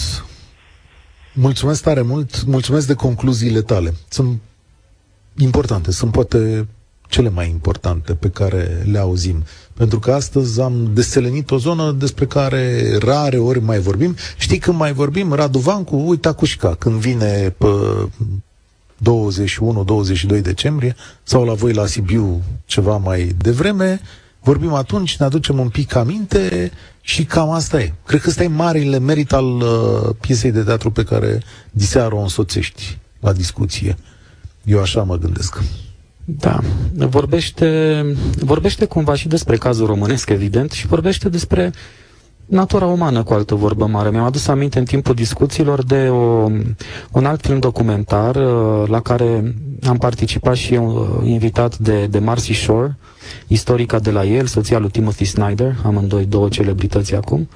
Mulțumesc tare mult. Mulțumesc de concluziile tale. Sunt importante. Sunt poate cele mai importante pe care le auzim. Pentru că astăzi am deselenit o zonă despre care rare ori mai vorbim. Știi când mai vorbim? Radu Vancu, uita Cușca, când vine pe 21-22 decembrie sau la voi la Sibiu ceva mai devreme, vorbim atunci, ne aducem un pic aminte și cam asta e. Cred că ăsta e marile merit al uh, piesei de teatru pe care diseară o însoțești la discuție. Eu așa mă gândesc. Da, vorbește, vorbește cumva și despre cazul românesc, evident, și vorbește despre natura umană, cu altă vorbă mare. Mi-am adus aminte în timpul discuțiilor de o, un alt film documentar uh, la care am participat și eu, uh, invitat de, de Marcy Shore, istorica de la Yale, soția lui Timothy Snyder, amândoi două celebrități acum,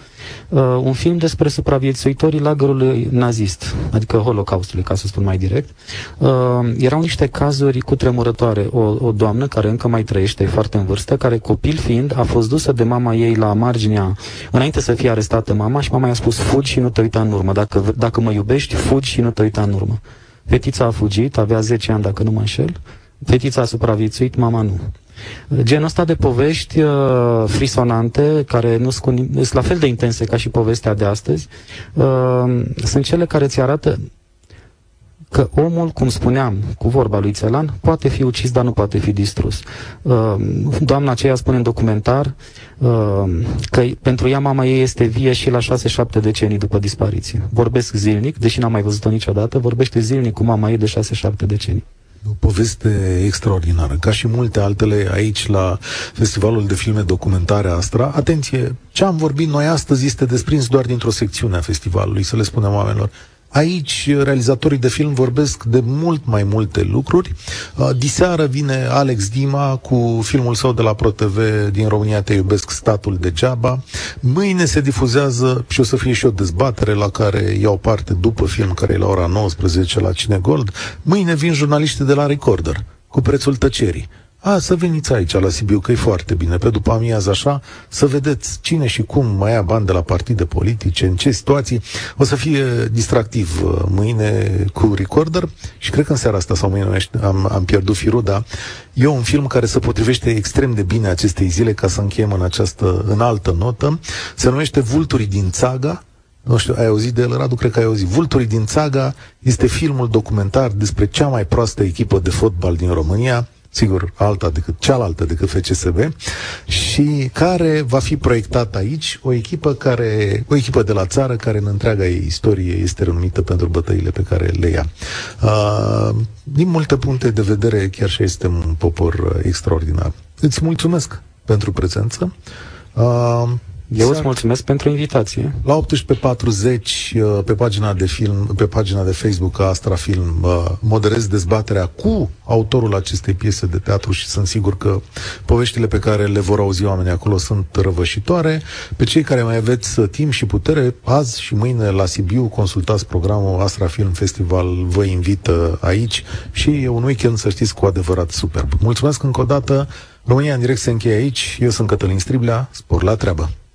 uh, un film despre supraviețuitorii lagărului nazist, adică Holocaustului, ca să spun mai direct. Uh, erau niște cazuri cu tremurătoare. O, o doamnă care încă mai trăiește, e foarte în vârstă, care copil fiind a fost dusă de mama ei la marginea, înainte să fie arestată mama și mama i-a spus fugi și nu te uita în urmă. Dacă, dacă mă iubești, fugi și nu te uita în urmă. Fetița a fugit, avea 10 ani dacă nu mă înșel, fetița a supraviețuit, mama nu. Genul ăsta de povești uh, frisonante, care nu sunt la fel de intense ca și povestea de astăzi, uh, sunt cele care ți arată că omul, cum spuneam, cu vorba lui Țelan, poate fi ucis, dar nu poate fi distrus. Uh, doamna aceea spune în documentar uh, că pentru ea mama ei este vie și la 6-7 decenii după dispariție. Vorbesc zilnic, deși n-am mai văzut-o niciodată, vorbește zilnic cu mama ei de 6-7 decenii. O poveste extraordinară, ca și multe altele aici la Festivalul de Filme Documentare Astra. Atenție, ce am vorbit noi astăzi este desprins doar dintr-o secțiune a festivalului, să le spunem oamenilor. Aici realizatorii de film vorbesc de mult mai multe lucruri. Uh, diseară vine Alex Dima cu filmul său de la ProTV din România Te iubesc statul degeaba. Mâine se difuzează și o să fie și o dezbatere la care iau parte după film care e la ora 19 la Cinegold. Mâine vin jurnaliștii de la Recorder cu prețul tăcerii a, să veniți aici la Sibiu, că e foarte bine, pe după amiază așa, să vedeți cine și cum mai ia bani de la partide politice, în ce situații. O să fie distractiv uh, mâine cu Recorder și cred că în seara asta sau mâine am, am pierdut firul, dar e un film care se potrivește extrem de bine acestei zile ca să încheiem în această în altă notă. Se numește Vulturii din Țaga, nu știu, ai auzit de el, Radu? Cred că ai auzit. Vulturii din Țaga este filmul documentar despre cea mai proastă echipă de fotbal din România, sigur, alta decât cealaltă decât FCSB, și care va fi proiectat aici, o echipă care, o echipă de la țară care în întreaga ei istorie este renumită pentru bătăile pe care le ia. Uh, din multe puncte de vedere, chiar și este un popor extraordinar. Îți mulțumesc pentru prezență. Uh, eu îți mulțumesc pentru invitație. La 18.40, uh, pe pagina de film, pe pagina de Facebook a Astra Film, uh, moderez dezbaterea cu autorul acestei piese de teatru și sunt sigur că poveștile pe care le vor auzi oamenii acolo sunt răvășitoare. Pe cei care mai aveți uh, timp și putere, azi și mâine la Sibiu consultați programul Astra Film Festival, vă invită aici și e un weekend, să știți, cu adevărat superb. Mulțumesc încă o dată. România în direct se încheie aici. Eu sunt Cătălin Striblea. Spor la treabă!